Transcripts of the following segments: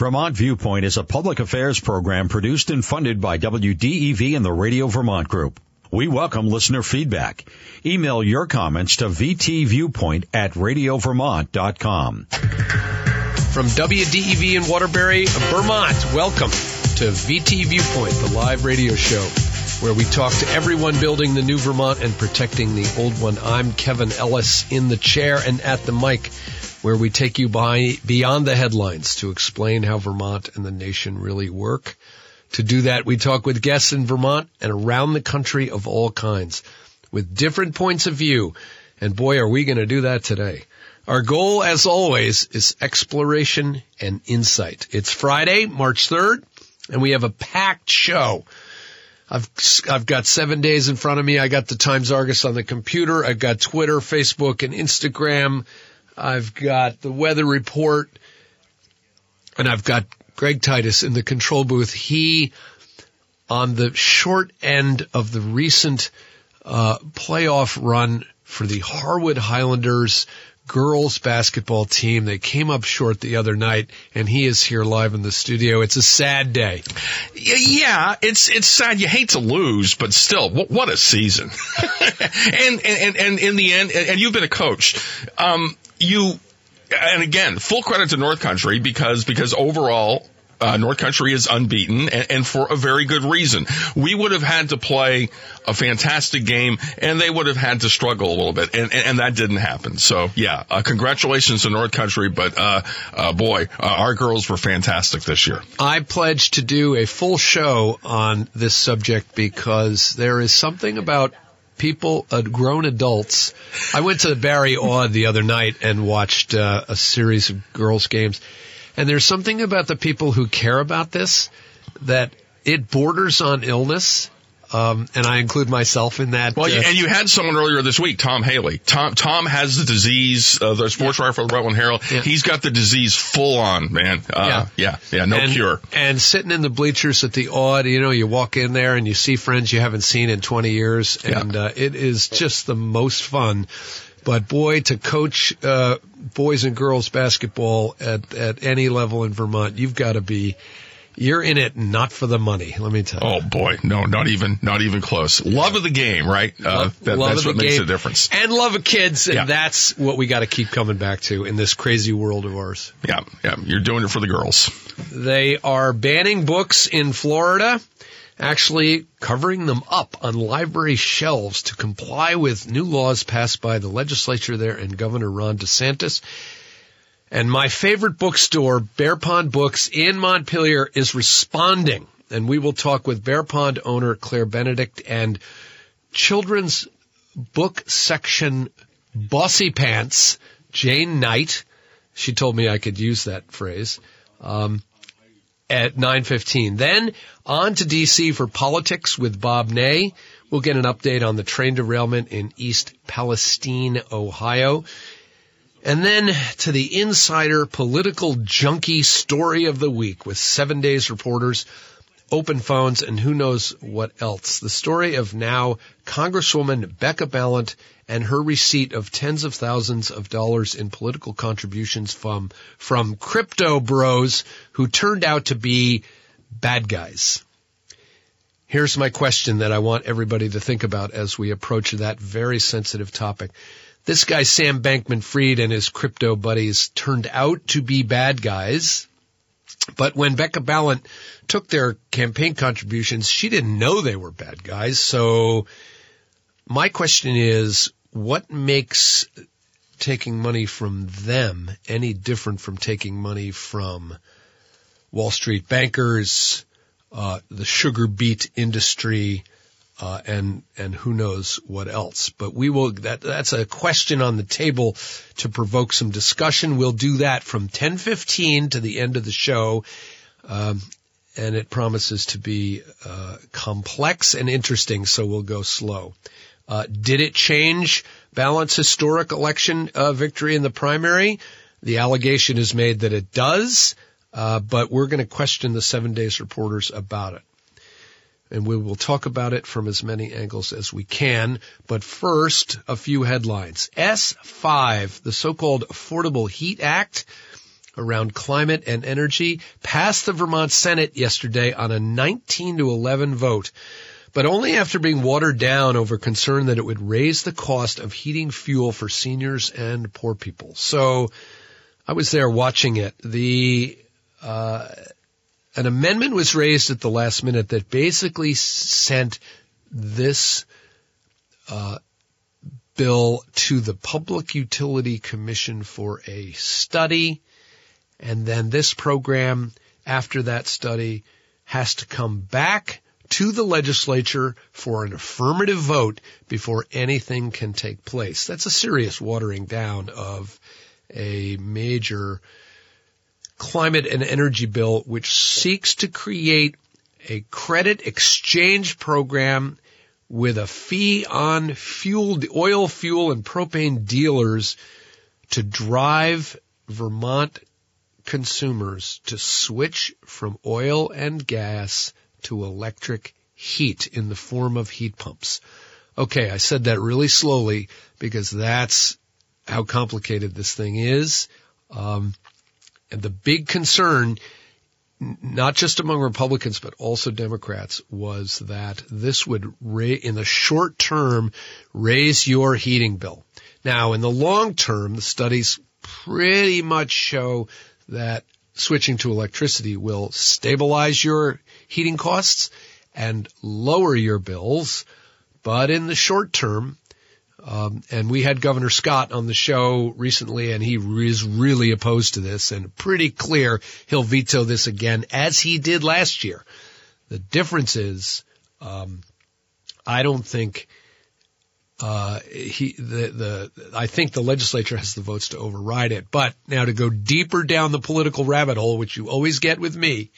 Vermont Viewpoint is a public affairs program produced and funded by WDEV and the Radio Vermont Group. We welcome listener feedback. Email your comments to vtviewpoint at radiovermont.com. From WDEV in Waterbury, Vermont, welcome to VT Viewpoint, the live radio show where we talk to everyone building the new Vermont and protecting the old one. I'm Kevin Ellis in the chair and at the mic where we take you by beyond the headlines to explain how Vermont and the nation really work. To do that, we talk with guests in Vermont and around the country of all kinds with different points of view. And boy, are we going to do that today. Our goal, as always, is exploration and insight. It's Friday, March 3rd, and we have a packed show. I've, I've got seven days in front of me. I got the Times Argus on the computer. I've got Twitter, Facebook, and Instagram. I've got the weather report and I've got Greg Titus in the control booth. He, on the short end of the recent uh, playoff run for the Harwood Highlanders girls basketball team. They came up short the other night, and he is here live in the studio. It's a sad day. Yeah, it's it's sad. You hate to lose, but still, what, a season! and, and and in the end, and you've been a coach. Um, you and again, full credit to North Country because because overall uh, North Country is unbeaten, and, and, for a very good reason. We would have had to play a fantastic game, and they would have had to struggle a little bit, and, and, and that didn't happen. So, yeah, uh, congratulations to North Country, but uh, uh boy, uh, our girls were fantastic this year. I pledged to do a full show on this subject because there is something about people, uh, grown adults. I went to Barre Aud the other night and watched uh, a series of girls' games, and there's something about the people who care about this that it borders on illness um, and I include myself in that. Well, uh, and you had someone earlier this week, Tom Haley. Tom Tom has the disease, uh, the sports yeah. writer for the Rutland Herald. Yeah. He's got the disease full on, man. Uh, yeah, yeah, yeah, no and, cure. And sitting in the bleachers at the Aud, you know, you walk in there and you see friends you haven't seen in 20 years, and yeah. uh, it is just the most fun. But boy, to coach uh, boys and girls basketball at at any level in Vermont, you've got to be you're in it not for the money. Let me tell you. Oh boy, no, not even, not even close. Love of the game, right? Uh, that, that's what makes a difference. And love of kids, and yeah. that's what we got to keep coming back to in this crazy world of ours. Yeah, yeah, you're doing it for the girls. They are banning books in Florida actually covering them up on library shelves to comply with new laws passed by the legislature there and Governor Ron DeSantis. And my favorite bookstore, Bear Pond Books in Montpelier, is responding. And we will talk with Bear Pond owner Claire Benedict and children's book section bossy pants, Jane Knight. She told me I could use that phrase. Um, at 9.15. Then on to DC for politics with Bob Ney. We'll get an update on the train derailment in East Palestine, Ohio. And then to the insider political junkie story of the week with seven days reporters, open phones, and who knows what else. The story of now Congresswoman Becca Balint and her receipt of tens of thousands of dollars in political contributions from, from crypto bros who turned out to be bad guys. Here's my question that I want everybody to think about as we approach that very sensitive topic. This guy, Sam Bankman Fried and his crypto buddies turned out to be bad guys. But when Becca Balint took their campaign contributions, she didn't know they were bad guys. So my question is, what makes taking money from them any different from taking money from Wall Street bankers, uh, the sugar beet industry, uh, and and who knows what else. But we will. That that's a question on the table to provoke some discussion. We'll do that from 10:15 to the end of the show, um, and it promises to be uh, complex and interesting. So we'll go slow. Uh, did it change Balint's historic election uh, victory in the primary? The allegation is made that it does, uh, but we're going to question the seven days reporters about it and we will talk about it from as many angles as we can. But first, a few headlines. S5, the so-called Affordable Heat Act, around climate and energy passed the Vermont Senate yesterday on a 19 to 11 vote, but only after being watered down over concern that it would raise the cost of heating fuel for seniors and poor people. So I was there watching it. The uh, an amendment was raised at the last minute that basically sent this uh, bill to the Public Utility Commission for a study, and then this program, after that study, has to come back to the legislature for an affirmative vote before anything can take place. That's a serious watering down of a major climate and energy bill which seeks to create a credit exchange program with a fee on fuel, oil, fuel, and propane dealers to drive Vermont consumers to switch from oil and gas to electric heat in the form of heat pumps. Okay, I said that really slowly because that's how complicated this thing is. Um, and the big concern not just among Republicans, but also Democrats, was that this would, ra- in the short term, raise your heating bill. Now, in the long term, the studies pretty much show that switching to electricity will stabilize your heating costs and lower your bills. But in the short term, um, and we had Governor Scott on the show recently, and he is really opposed to this, and pretty clear he'll veto this again, as he did last year. The difference is, um, I don't think uh, he the the I think the legislature has the votes to override it. But now to go deeper down the political rabbit hole, which you always get with me,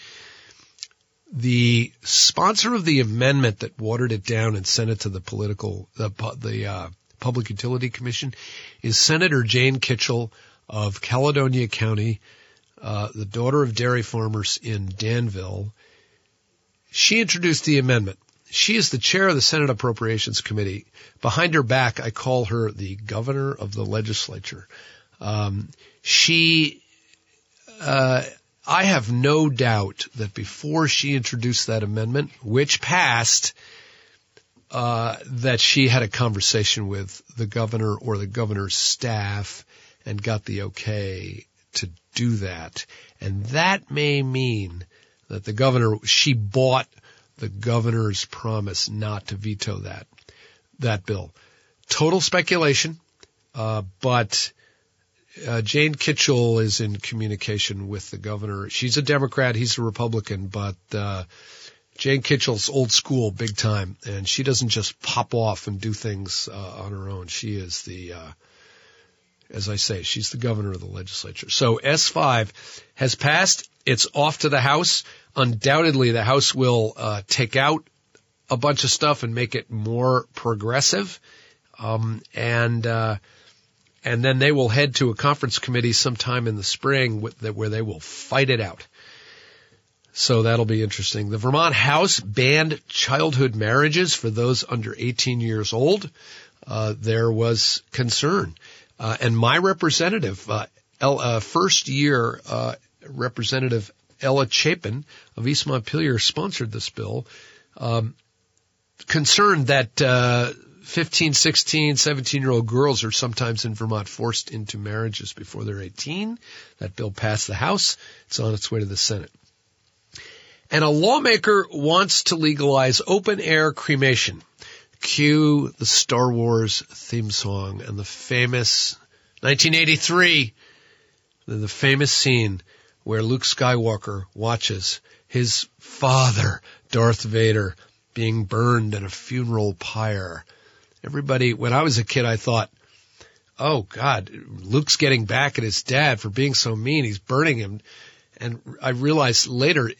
the sponsor of the amendment that watered it down and sent it to the political the the uh, Public Utility Commission is Senator Jane Kitchel of Caledonia County, uh, the daughter of dairy farmers in Danville. She introduced the amendment. She is the chair of the Senate Appropriations Committee. Behind her back, I call her the governor of the legislature. Um, she, uh, I have no doubt that before she introduced that amendment, which passed, uh, that she had a conversation with the governor or the governor's staff and got the okay to do that. And that may mean that the governor, she bought the governor's promise not to veto that, that bill. Total speculation, uh, but uh, Jane Kitchel is in communication with the governor. She's a Democrat, he's a Republican, but uh, Jane Kitchel's old school big time, and she doesn't just pop off and do things uh, on her own. She is the, uh, as I say, she's the governor of the legislature. So S5 has passed. It's off to the House. Undoubtedly, the House will uh, take out a bunch of stuff and make it more progressive. Um, and uh, and then they will head to a conference committee sometime in the spring where they will fight it out. So that'll be interesting. The Vermont House banned childhood marriages for those under 18 years old. Uh, there was concern. Uh, and my representative, uh, El, uh, first year uh, Representative Ella Chapin of East Montpelier sponsored this bill, um, concerned that uh, 15, 16, 17 year old girls are sometimes in Vermont forced into marriages before they're 18. That bill passed the House. It's on its way to the Senate. And a lawmaker wants to legalize open air cremation. Cue the Star Wars theme song and the famous 1983, the famous scene where Luke Skywalker watches his father, Darth Vader, being burned in a funeral pyre. Everybody, when I was a kid, I thought, oh God, Luke's getting back at his dad for being so mean. He's burning him. And I realized later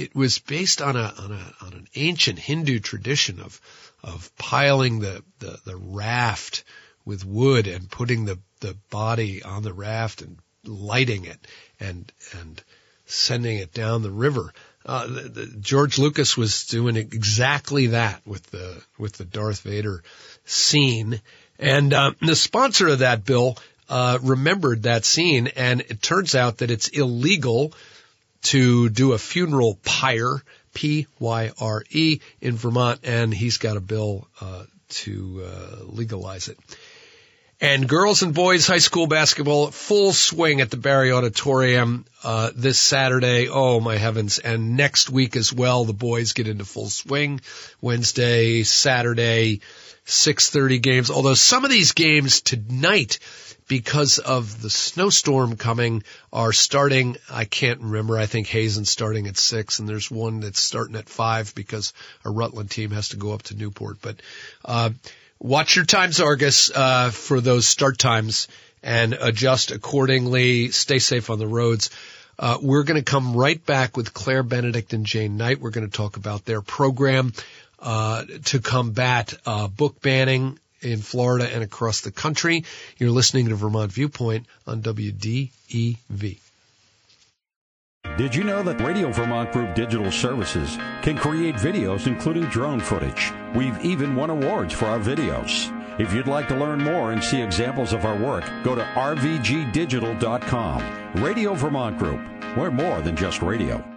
it was based on a, on a, on an ancient Hindu tradition of, of piling the, the, the raft with wood and putting the, the body on the raft and lighting it and, and sending it down the river. Uh, the, the, George Lucas was doing exactly that with the with the Darth Vader scene, and uh, the sponsor of that bill uh, remembered that scene, and it turns out that it's illegal to do a funeral pyre, P-Y-R-E, in Vermont, and he's got a bill uh, to uh, legalize it. And girls and boys high school basketball full swing at the Barre Auditorium uh, this Saturday. Oh my heavens! And next week as well, the boys get into full swing. Wednesday, Saturday, six thirty games. Although some of these games tonight, because of the snowstorm coming, are starting. I can't remember. I think Hazen's starting at six, and there's one that's starting at five because a Rutland team has to go up to Newport. But uh, watch your times, Argus, uh, for those start times and adjust accordingly. Stay safe on the roads. Uh, we're going to come right back with Claire Benedict and Jane Knight. We're going to talk about their program uh, to combat uh, book banning in Florida and across the country. You're listening to Vermont Viewpoint on WDEV. Did you know that Radio Vermont Group Digital Services can create videos including drone footage? We've even won awards for our videos. If you'd like to learn more and see examples of our work, go to rvgdigital.com. Radio Vermont Group. We're more than just radio.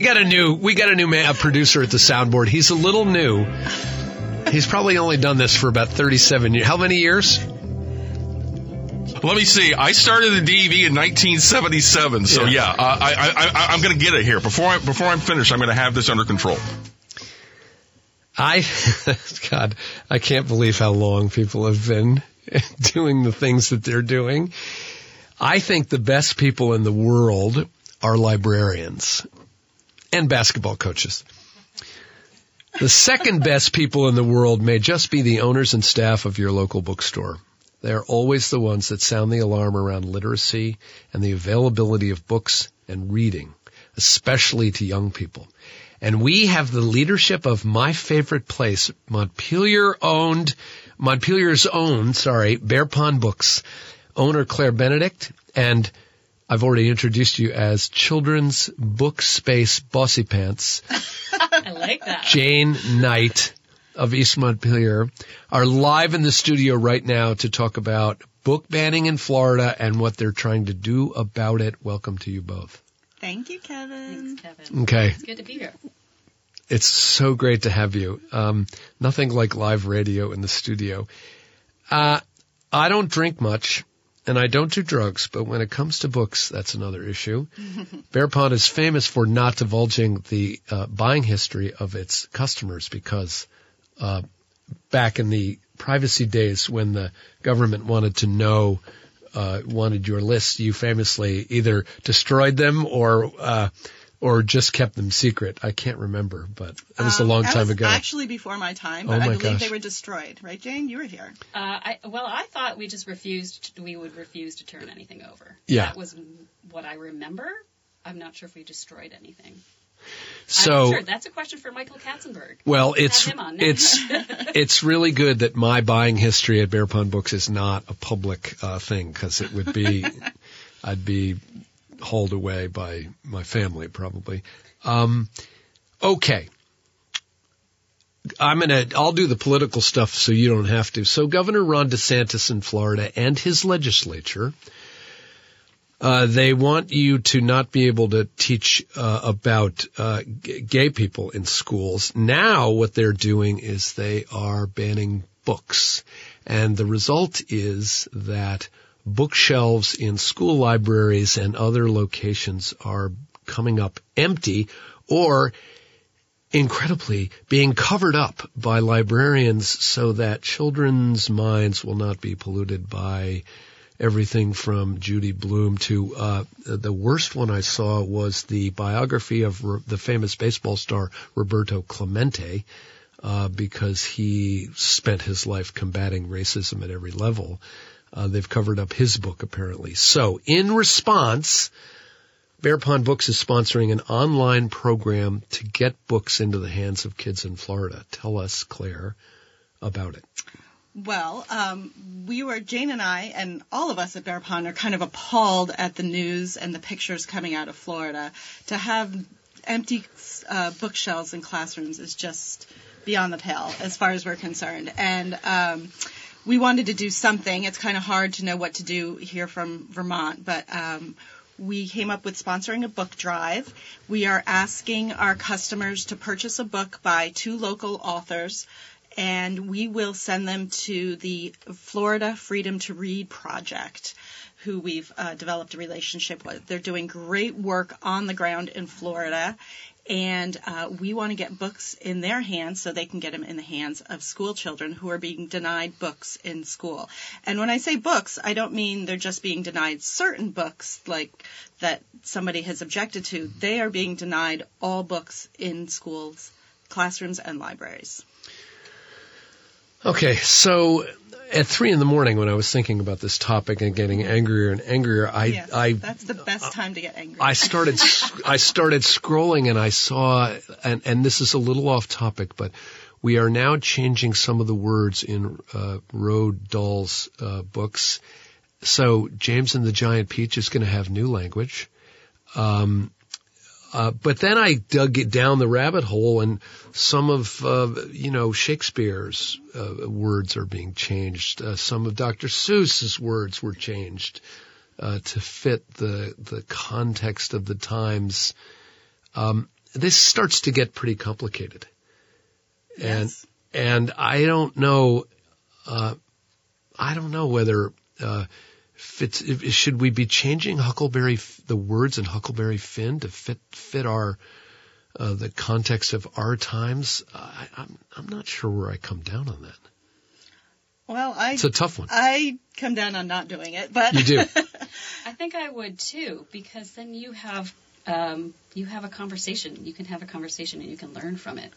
We got a new we got a new man, a producer at the soundboard. He's a little new. He's probably only done this for about 37 years. How many years? Let me see. I started the DEV in 1977, so yeah, Yeah. uh, I, I, I, I'm going to get it here before I, before I'm finished. I'm going to have this under control. I, God, I can't believe how long people have been doing the things that they're doing. I think the best people in the world are librarians and basketball coaches. The second best people in the world may just be the owners and staff of your local bookstore. They're always the ones that sound the alarm around literacy and the availability of books and reading, especially to young people. And we have the leadership of my favorite place, Montpelier owned, Montpelier's own, sorry, Bear Pond Books, owner Claire Benedict, and I've already introduced you as children's book space bossy pants. I like that. Jane Knight of East Montpelier are live in the studio right now to talk about book banning in Florida and what they're trying to do about it. Welcome to you both. Thank you, Kevin. Thanks, Kevin. Okay. It's good to be here. It's so great to have you. Um, nothing like live radio in the studio. Uh, I don't drink much and I don't do drugs, but when it comes to books, that's another issue. Bear Pond is famous for not divulging the uh, buying history of its customers because uh, back in the privacy days when the government wanted to know, uh, wanted your list, you famously either destroyed them or uh, or just kept them secret. I can't remember, but that was a Um, long that time was ago. Actually, before my time, Oh but I believe gosh. they were destroyed. Right, Jane? You were here. Uh, I, well, I thought we just refused. We would refuse to turn anything over. Yeah. That was what I remember. I'm not sure if we destroyed anything. so I'm sure that's a question for Michael Katzenberg. Well, it's him on next. it's it's really good that my buying history at Bear Pond Books is not a public uh, thing because it would be I'd be hauled away by my family probably. Um, okay. I'm gonna, I'll do the political stuff so you don't have to. So Governor Ron DeSantis in Florida and his legislature, uh, they want you to not be able to teach uh, about uh, g- gay people in schools. Now what they're doing is they are banning books. And the result is that bookshelves in school libraries and other locations are coming up empty or incredibly being covered up by librarians so that children's minds will not be polluted by everything from Judy Blume to uh, the worst one I saw was the biography of the famous baseball star Roberto Clemente uh, because he spent his life combating racism at every level. Uh, they've covered up his book apparently. So in response, Bear Pond Books is sponsoring an online program to get books into the hands of kids in Florida. Tell us, Claire, about it. Well, um, we were Jane and I, and all of us at Bear Pond are kind of appalled at the news and the pictures coming out of Florida. To have empty uh, bookshelves in classrooms is just beyond the pale as far as we're concerned. And um, we wanted to do something. It's kind of hard to know what to do here from Vermont, but um, we came up with sponsoring a book drive. We are asking our customers to purchase a book by two local authors, and we will send them to the Florida Freedom to Read Project, who we've uh, developed a relationship with. They're doing great work on the ground in Florida, and uh, we want to get books in their hands so they can get them in the hands of school children who are being denied books in school. And when I say books, I don't mean they're just being denied certain books like that somebody has objected to. They are being denied all books in schools, classrooms, and libraries. Okay, so at three in the morning when I was thinking about this topic and getting angrier and angrier, I, yes, I that's the best time to get angry. I started I started scrolling and I saw and and this is a little off topic, but we are now changing some of the words in uh, Roald Dahl's uh, books. So James and the Giant Peach is going to have new language. Um, uh, but then I dug it down the rabbit hole, and some of uh, you know Shakespeare's uh, words are being changed. Uh, some of Dr. Seuss's words were changed uh, to fit the the context of the times. Um, this starts to get pretty complicated, yes. and and I don't know. Uh, I don't know whether fits, should we be changing Huckleberry, the words in Huckleberry Finn to fit, fit our, uh, the context of our times? I, I'm, I'm not sure where I come down on that. Well, I, it's a tough one. I come down on not doing it, but you do. I think I would too, because then you have um, you have a conversation. You can have a conversation and you can learn from it.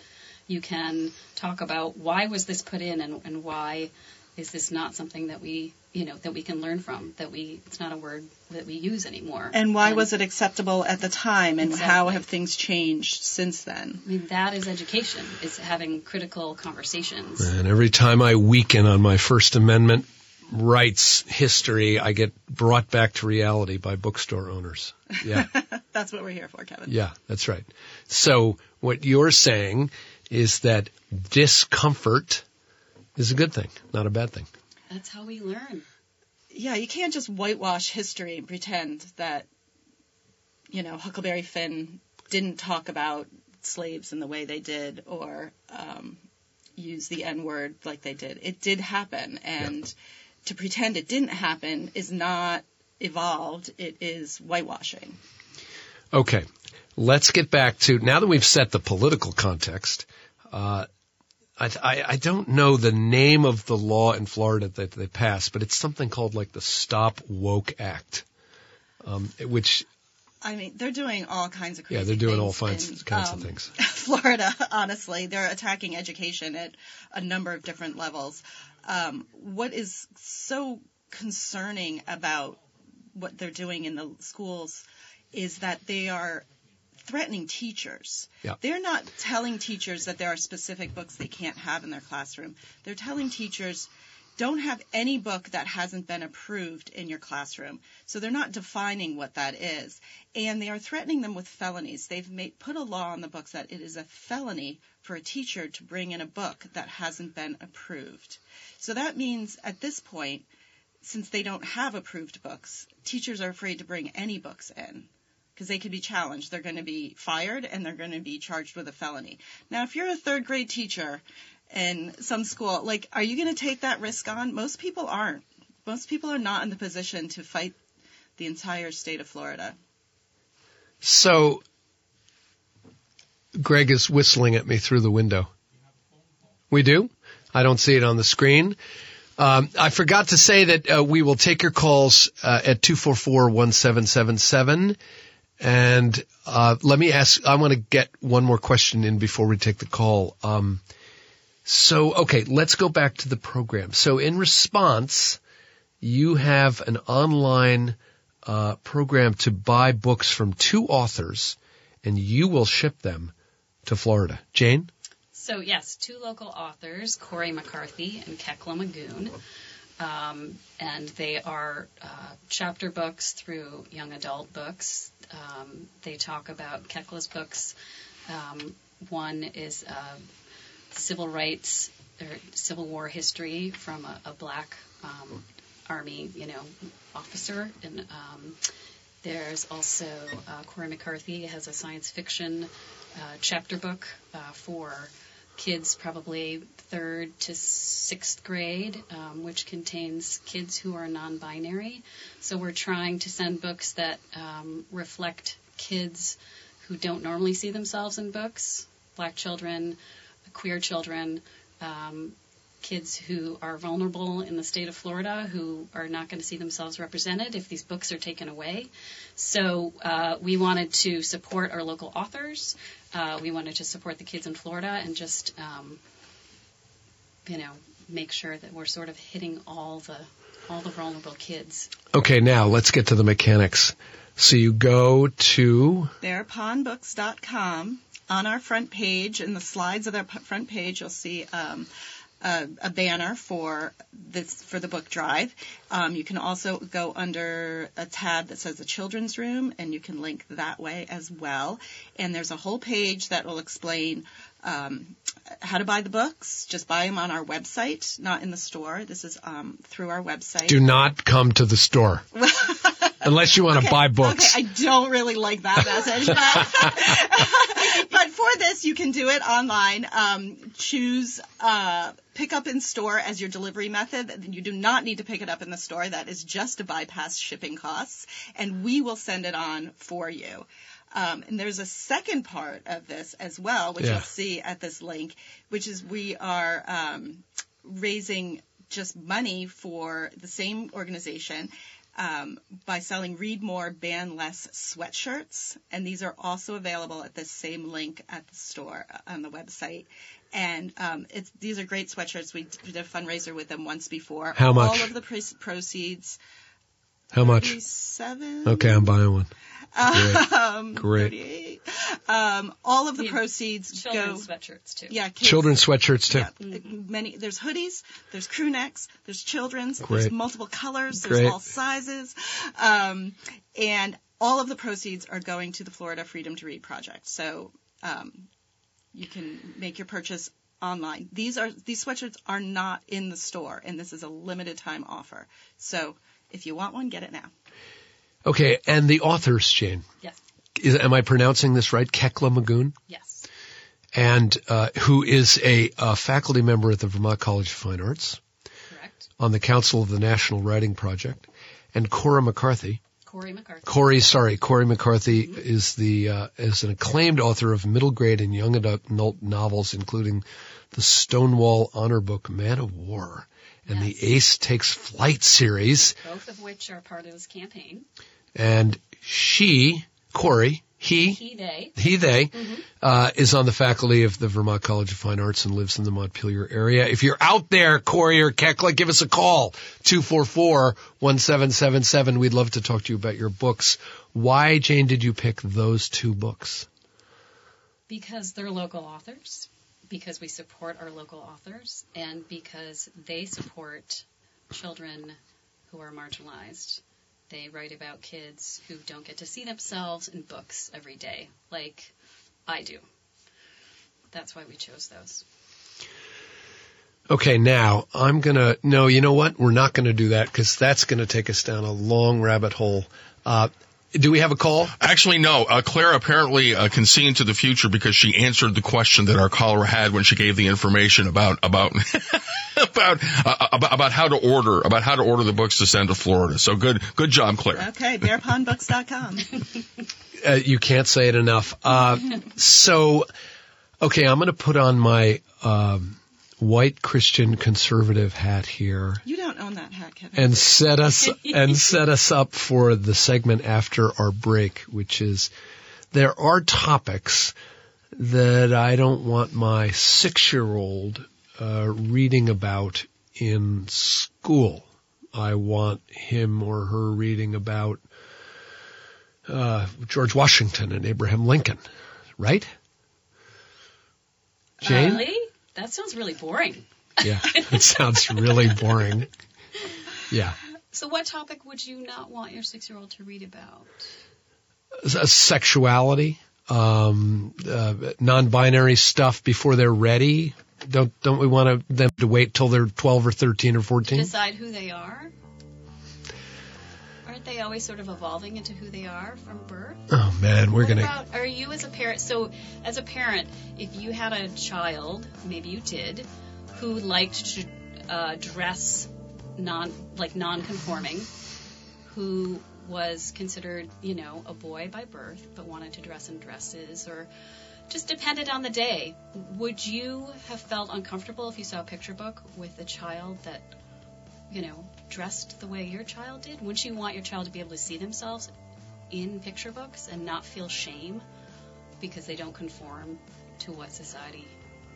You can talk about why was this put in and, and why is this not something that we you know that we can learn from that we it's not a word that we use anymore. And why and, was it acceptable at the time and exactly. how have things changed since then? I mean that is education is having critical conversations. And every time i weaken on my first amendment rights history i get brought back to reality by bookstore owners. Yeah. That's what we're here for kevin. Yeah that's right. So what you're saying is that discomfort is a good thing, not a bad thing. That's how we learn. Yeah, you can't just whitewash history and pretend that, you know, Huckleberry Finn didn't talk about slaves in the way they did or um, use the N word like they did. It did happen, and yeah. to pretend it didn't happen is not evolved, it is whitewashing. Okay, let's get back to now that we've set the political context. Uh, I, I, I don't know the name of the law in Florida that they passed, but it's something called like the Stop Woke Act, um, which I mean, they're doing all kinds of crazy Yeah, they're doing all kinds, in, kinds um, of things. Florida, honestly, they're attacking education at a number of different levels. Um, what is so concerning about what they're doing in the schools is that they are threatening teachers. Yeah. They're not telling teachers that there are specific books they can't have in their classroom. They're telling teachers don't have any book that hasn't been approved in your classroom. So they're not defining what that is. And they are threatening them with felonies. They've made, put a law on the books that it is a felony for a teacher to bring in a book that hasn't been approved. So that means at this point, since they don't have approved books, teachers are afraid to bring any books in because they could be challenged. They're going to be fired and they're going to be charged with a felony. Now, if you're a third grade teacher in some school, like, are you going to take that risk on? Most people aren't. Most people are not in the position to fight the entire state of Florida. So, Greg is whistling at me through the window. We do? I don't see it on the screen. Um, I forgot to say that uh, we will take your calls uh, at 244-1777. And uh, let me ask, I want to get one more question in before we take the call. Um, so, okay, let's go back to the program. So in response, you have an online uh, program to buy books from two authors, and you will ship them to Florida. Jane? So yes, two local authors, Cory McCarthy and Kekla Magoon. Um, and they are uh, chapter books through young adult books. Um, they talk about Kekla's books. Um, one is uh, civil rights or Civil War history from a, a black um, army, you know, officer. And um, there's also uh, Cory McCarthy has a science fiction uh, chapter book uh, for kids probably third to sixth grade, um, which contains kids who are non-binary. So we're trying to send books that um, reflect kids who don't normally see themselves in books, black children, queer children, um, kids who are vulnerable in the state of Florida who are not going to see themselves represented if these books are taken away. So uh, we wanted to support our local authors. Uh, we wanted to support the kids in Florida and just, um, you know, make sure that we're sort of hitting all the all the vulnerable kids. Okay, now let's get to the mechanics. So you go to bearpondbooks.com. On our front page, in the slides of their p- front page, you'll see um, a, a banner for this for the book drive. Um, you can also go under a tab that says the children's room, and you can link that way as well. And there's a whole page that will explain um, how to buy the books. Just buy them on our website, not in the store. This is um, through our website. do not come to the store unless you want to buy books. Okay, I don't really like that message, but, but for this, you can do it online. Um, choose uh, pick up in store as your delivery method. You do not need to pick it up in the store. That is just to bypass shipping costs, and we will send it on for you. Um, and there's a second part of this as well, which Yeah. you'll see at this link, which is we are um, raising just money for the same organization um, by selling Read More, Ban Less sweatshirts. And these are also available at this same link at the store uh, on the website. And um, it's, these are great sweatshirts. We did a fundraiser with them once before. How much? All of the proceeds. How much? Seven. Okay, I'm buying one. Um, Great. 38. Um, all of the We have proceeds go. Children's sweatshirts too. Yeah, kids. Children's sweatshirts too. Yeah, many. There's hoodies, there's crew necks, there's children's, Great. there's multiple colors, Great. there's all sizes, um, and all of the proceeds are going to the Florida Freedom to Read project. So um, you can make your purchase online. These are these sweatshirts are not in the store, and this is a limited time offer. So if you want one, get it now. Okay, and the authors, Jane. Yes. Is, am I pronouncing this right? Kekla Magoon? Yes. And uh, who is a, a faculty member at the Vermont College of Fine Arts Correct. on the Council of the National Writing Project. And Cora McCarthy. Cory McCarthy. Cory, sorry, Cory McCarthy is the uh, is an acclaimed author of middle grade and young adult novels, including the Stonewall Honor Book Man of War and Yes. the Ace Takes Flight series. Both of which are part of this campaign. And she, Cory, he, He, they. he, they, uh, is on the faculty of the Vermont College of Fine Arts and lives in the Montpelier area. If you're out there, Cory or Kekla, give us a call. 244-1777. We'd love to talk to you about your books. Why, Jane, did you pick those two books? Because they're local authors, because we support our local authors, and because they support children who are marginalized. They write about kids who don't get to see themselves in books every day, like I do. That's why we chose those. Okay, now I'm gonna, no, you know what? We're not gonna do that because that's gonna take us down a long rabbit hole. Uh, do we have a call? Actually, no. Uh, Claire apparently uh, can see into the future because she answered the question that our caller had when she gave the information about about about, uh, about about how to order about how to order the books to send to Florida. So good, good job, Claire. Okay, bearpondbooks.com. Uh, you can't say it enough. Uh, so, okay, I'm going to put on my um, white Christian conservative hat here You don't own that hat, Kevin. and set us and set us up for the segment after our break, which is there are topics that I don't want my six-year-old uh, reading about in school. I want him or her reading about uh, George Washington and Abraham Lincoln, right? Jane? Really? That sounds really boring. Yeah, it sounds really boring. Yeah. So, what topic would you not want your six-year-old to read about? S- Sexuality, um, uh, non-binary stuff before they're ready. Don't don't we want to, them to wait till they're 12 or 13 or 14? Decide who they are. Aren't they always sort of evolving into who they are from birth? Oh man, we're What gonna. about, are you as a parent? So, as a parent, if you had a child, maybe you did, who liked to uh, dress non like non-conforming, who was considered, you know, a boy by birth, but wanted to dress in dresses, or just depended on the day. Would you have felt uncomfortable if you saw a picture book with a child that, you know, dressed the way your child did? Wouldn't you want your child to be able to see themselves in picture books and not feel shame because they don't conform to what society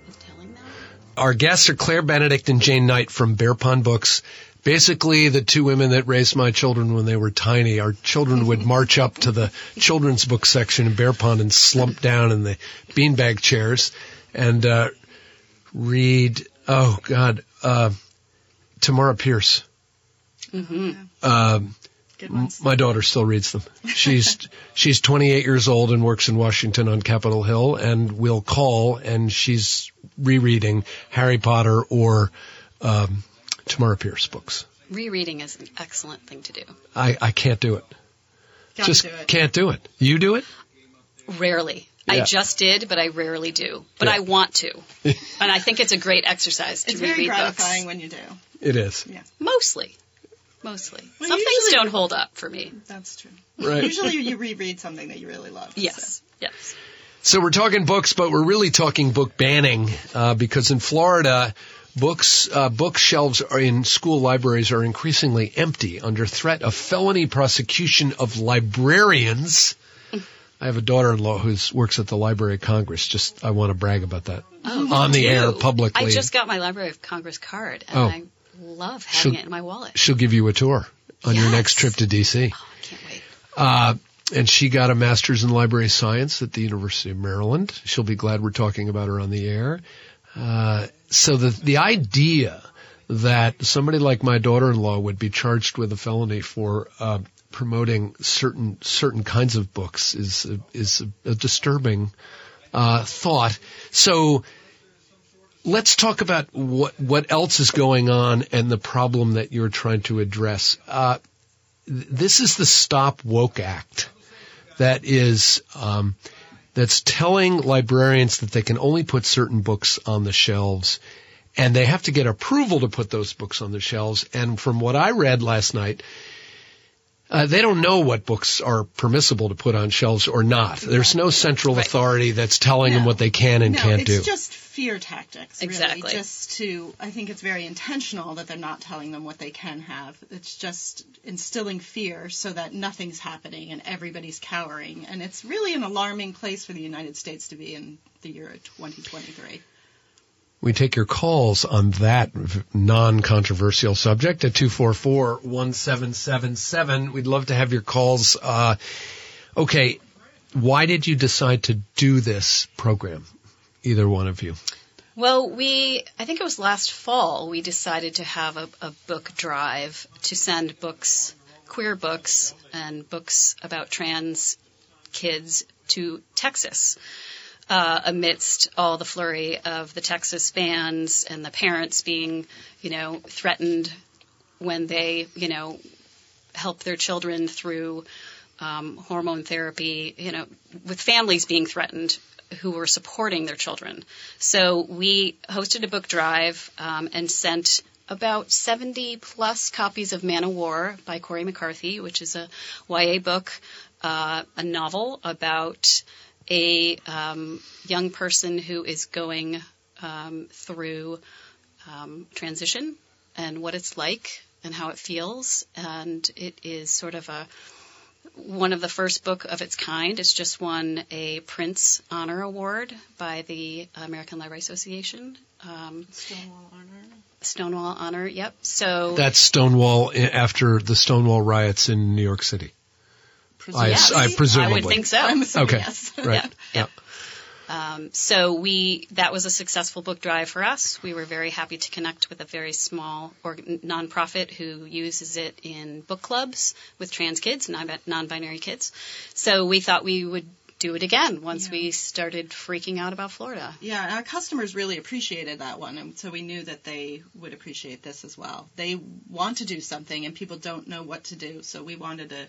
is telling them? Our guests are Claire Benedict and Jane Knight from Bear Pond Books. Basically, the two women that raised my children when they were tiny. Our children would march up to the children's book section in Bear Pond and slump down in the beanbag chairs and uh, read. Oh God, uh, Tamora Pierce. Um, Good ones. my daughter still reads them. She's she's 28 years old and works in Washington on Capitol Hill, and will call and she's rereading Harry Potter or um, Tamora Pierce books. Rereading is an excellent thing to do. I, I can't do it. Gotta Just do it. can't do it. You do it? Rarely. I just did, but I rarely do. But Yeah. I want to. and I think it's a great exercise to It's reread very gratifying books. when you do. It is. Yeah. Mostly. Mostly. Well, Some things don't hold up for me. That's true. Right. Usually you reread something that you really love. Yes. Yes. So we're talking books, but we're really talking book banning uh, because in Florida, books uh, bookshelves are in school libraries are increasingly empty under threat of felony prosecution of librarians. I have a daughter-in-law who works at the Library of Congress. Just I want to brag about that Oh, on the me air too. publicly. I just got my Library of Congress card, and Oh. I love having She'll- it in my wallet. She'll give you a tour on your next trip to DC. Oh, I can't wait. Uh, and she got a master's in library science at the University of Maryland. She'll be glad we're talking about her on the air. Uh, so the the idea that somebody like my daughter-in-law would be charged with a felony for uh, promoting certain certain kinds of books is a, is a, a disturbing uh, thought. So let's talk about what what else is going on and the problem that you're trying to address. Uh, this is the Stop Woke Act that is um, that's telling librarians that they can only put certain books on the shelves, and they have to get approval to put those books on the shelves. And from what I read last night. Uh, they don't know what books are permissible to put on shelves or not. There's no central Right. authority that's telling them what they can and no, can't it's do. just fear tactics. Really. Exactly. Just to, I think it's very intentional that they're not telling them what they can have. It's just instilling fear so that nothing's happening and everybody's cowering. And it's really an alarming place for the United States to be in the year 2023. We take your calls on that non-controversial subject at 244-1777. We'd love to have your calls. Uh, okay, why did you decide to do this program? Either one of you. Well, we, I think it was last fall, we decided to have a, a book drive to send books, queer books, and books about trans kids to Texas. Uh, amidst all the flurry of the Texas bans and the parents being, you know, threatened when they, you know, help their children through um, hormone therapy, you know, with families being threatened who were supporting their children. So we hosted a book drive um, and sent about 70 plus copies of Man of War by Cory McCarthy, which is a YA book, uh, a novel about a um, young person who is going um, through um, transition and what it's like and how it feels. And it is sort of a one of the first book of its kind. It's just won a Printz Honor Award by the American Library Association. Um, Stonewall Honor. Stonewall Honor, yep. So That's Stonewall after the Stonewall riots in New York City. I, Yes. I presumably. I would think so. I'm Okay. yes. Right. Yeah, yeah. Um, so we that was a successful book drive for us. We were very happy to connect with a very small or nonprofit who uses it in book clubs with trans kids, and non-binary kids. So we thought we would do it again once yeah. we started freaking out about Florida. Yeah, our customers really appreciated that one, and so we knew that they would appreciate this as well. They want to do something, and people don't know what to do, so we wanted to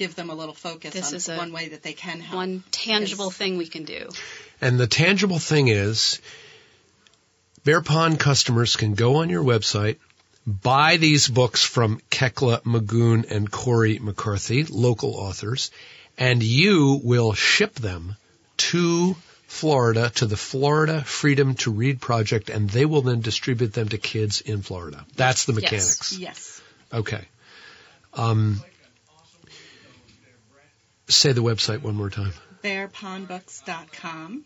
give them a little focus this on is one way that they can help. One tangible thing we can do. And the tangible thing is, Bear Pond customers can go on your website, buy these books from Kekla Magoon and Cory McCarthy, local authors, and you will ship them to Florida to the Florida Freedom to Read Project, and they will then distribute them to kids in Florida. That's the mechanics. Yes. yes. Okay. Um, Say the website one more time. BearPondBooks.com.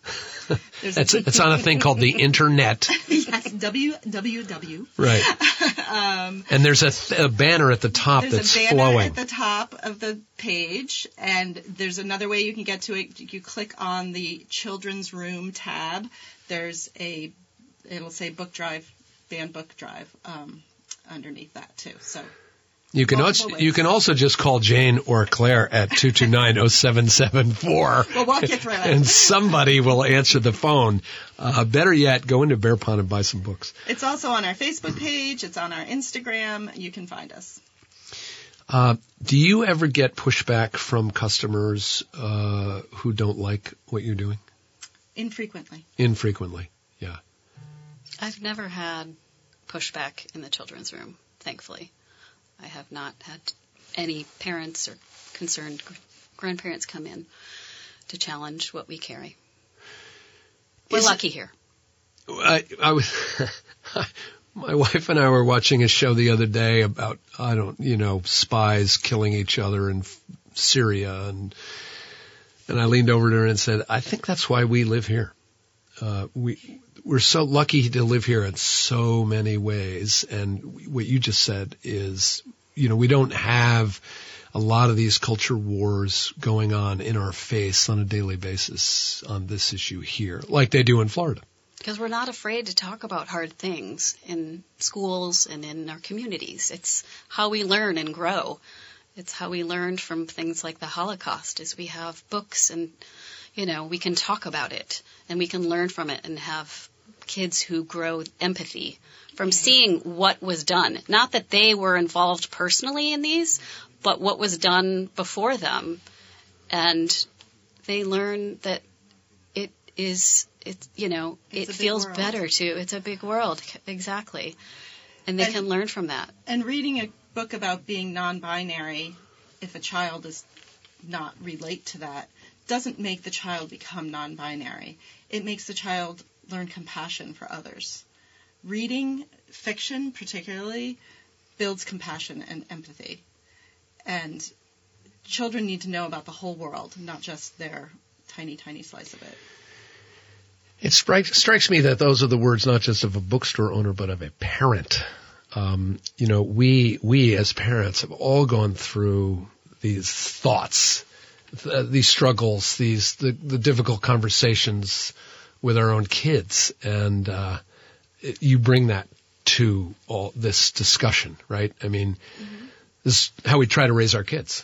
it's, it's on a thing called the internet. yes, www. Right. um, and there's a, th- a, banner at the top there's that's a banner flowing. at the top of the page, and there's another way you can get to it. You click on the Children's Room tab. There's a, it'll say Book Drive, Banned Book Drive um, underneath that too. So you can also you can also just call Jane or Claire at 229-0774. We'll walk you through it. And somebody will answer the phone. Uh, better yet, go into Bear Pond and buy some books. It's also on our Facebook page. It's on our Instagram. You can find us. Uh, do you ever get pushback from customers uh, who don't like what you're doing? Infrequently. Infrequently, yeah. I've never had pushback in the children's room, thankfully. I have not had any parents or concerned grandparents come in to challenge what we carry. We're Is lucky here. I, I was, my wife and I were watching a show the other day about, I don't, you know, spies killing each other in Syria and, and I leaned over to her and said, I think that's why we live here. Uh, we, we're so lucky to live here in so many ways. And what you just said is, you know, we don't have a lot of these culture wars going on in our face on a daily basis on this issue here, like they do in Florida. Because we're not afraid to talk about hard things in schools and in our communities. It's how we learn and grow. It's how we learned from things like the Holocaust is we have books and, you know, we can talk about it and we can learn from it and have kids who grow empathy from seeing what was done. Not that they were involved personally in these, but what was done before them. And they learn that it is, it, you know, it's it feels world. better to, it's a big world. Exactly. And they and, can learn from that. And reading a book about being non-binary, if a child does not relate to that, doesn't make the child become non-binary. It makes the child learn compassion for others. Reading fiction, particularly, builds compassion and empathy. And children need to know about the whole world, not just their tiny, tiny slice of it. It strikes, strikes me that those are the words not just of a bookstore owner, but of a parent. Um, you know, we we as parents have all gone through these thoughts, th- these struggles, these the, the difficult conversations with our own kids, and uh, you bring that to all this discussion, right? I mean, mm-hmm. this is how we try to raise our kids.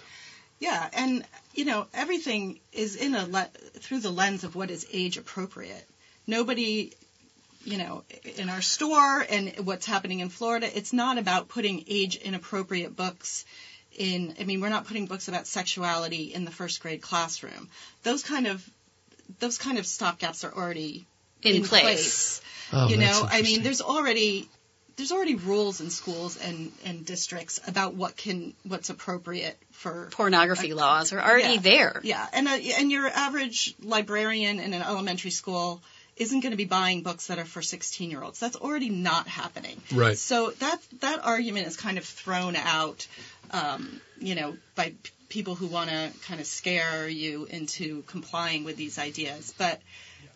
Yeah, and you know everything is in a le- through the lens of what is age appropriate. Nobody, you know, in our store and what's happening in Florida, it's not about putting age inappropriate books in. I mean, we're not putting books about sexuality in the first grade classroom. Those kind of those kind of stopgaps are already in, in place. place. Oh, you know, I mean, there's already there's already rules in schools and, and districts about what can what's appropriate for pornography laws are already yeah, there. Yeah, and a, uh, and your average librarian in an elementary school isn't going to be buying books that are for 16 year olds. That's already not happening. Right. So that that argument is kind of thrown out, um, you know, by people who want to kind of scare you into complying with these ideas. But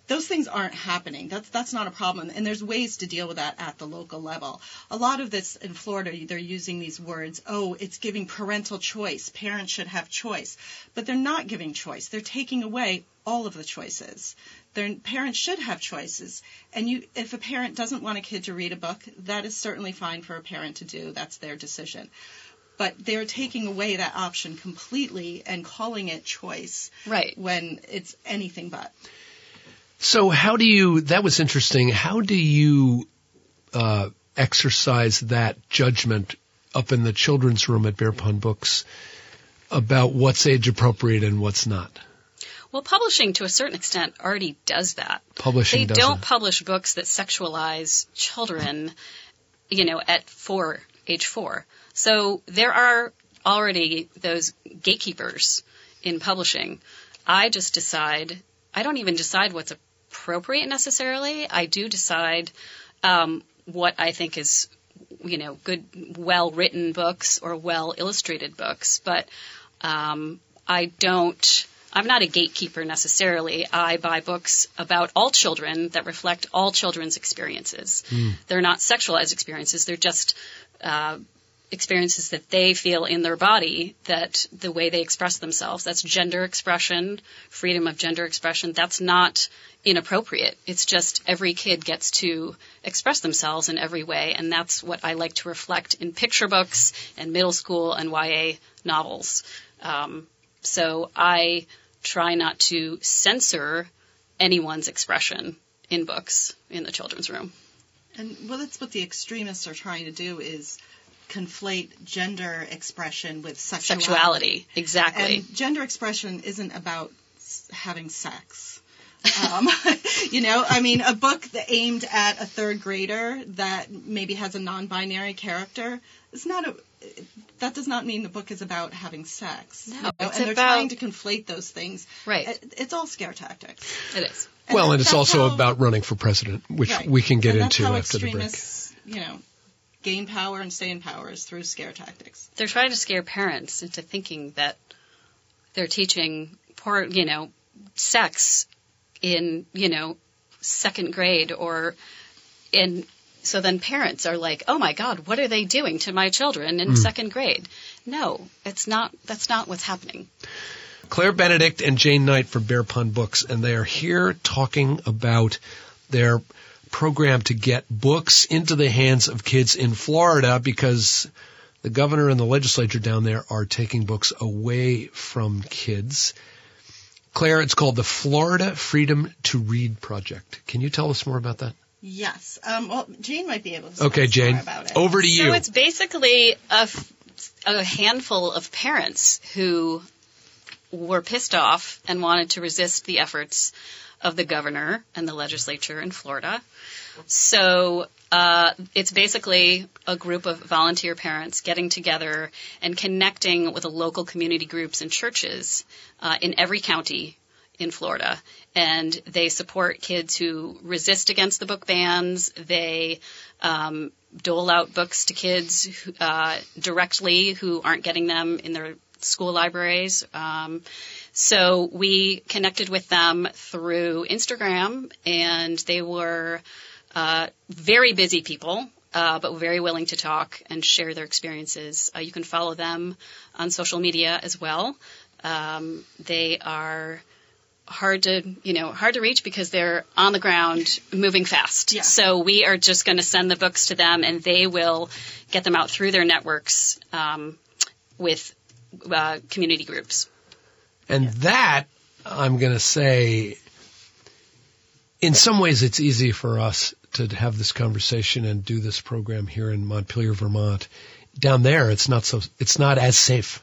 those things aren't happening. That's that's not a problem, and there's ways to deal with that at the local level. A lot of this in Florida, they're using these words. Oh, it's giving parental choice. Parents should have choice, but they're not giving choice. They're taking away all of the choices. their parents should have choices. And you, if a parent doesn't want a kid to read a book, that is certainly fine for a parent to do. That's their decision. But they're taking away that option completely and calling it choice Right. when it's anything but. So how do you, that was interesting. How do you, uh, exercise that judgment up in the children's room at Bear Pond Books about what's age appropriate and what's not? Well, publishing to a certain extent already does that. Publishing they does don't publish books that sexualize children, you know, at four, age four. So there are already those gatekeepers in publishing. I just decide, I don't even decide what's appropriate necessarily. I do decide um, what I think is, you know, good, well written books or well illustrated books. But um, I don't. I'm not a gatekeeper necessarily. I buy books about all children that reflect all children's experiences. They're not sexualized experiences. They're just uh, experiences that they feel in their body that the way they express themselves. That's gender expression, freedom of gender expression. That's not inappropriate. It's just every kid gets to express themselves in every way, and that's what I like to reflect in picture books and middle school and YA novels. Um, so I try not to censor anyone's expression in books in the children's room. And well, that's what the extremists are trying to do is conflate gender expression with sexuality. Sexuality, exactly. And gender expression isn't about having sex. Um, you know, I mean, a book that aimed at a third grader that maybe has a non-binary character is not a. That does not mean the book is about having sex. No, you know? it's and they're about- trying to conflate those things. Right. It- It's all scare tactics. it is. well, and it's also how- about running for president, which Right. we can get and that's into how after the break. You know, gain power and stay in power is through scare tactics. They're trying to scare parents into thinking that they're teaching poor, you know, sex in, you know, second grade or in so then parents are like, "Oh my god, what are they doing to my children in hmm. second grade?" No, it's not that's not what's happening. Claire Benedict and Jane Knight from Bear Pond Books, and they are here talking about their program to get books into the hands of kids in Florida because the governor and the legislature down there are taking books away from kids. Claire, it's called the Florida Freedom to Read Project. Can you tell us more about that? Yes. Um, well, Jane might be able to. Okay, Jane, more about it. over to you. So it's basically a, f- a handful of parents who were pissed off and wanted to resist the efforts of the governor and the legislature in Florida. So uh, it's basically a group of volunteer parents getting together and connecting with the local community groups and churches uh, in every county in Florida. And they support kids who resist against the book bans. They um, dole out books to kids uh, directly who aren't getting them in their school libraries. Um, so we connected with them through Instagram, and they were uh, very busy people, uh, but very willing to talk and share their experiences. Uh, you can follow them on social media as well. Um, they are hard to you know hard to reach because they're on the ground moving fast Yeah. so we are just going to send the books to them and they will get them out through their networks um, with uh, community groups And that, I'm going to say, in some ways, it's easy for us to have this conversation and do this program here in Montpelier, Vermont. Down there, it's not so, it's not as safe.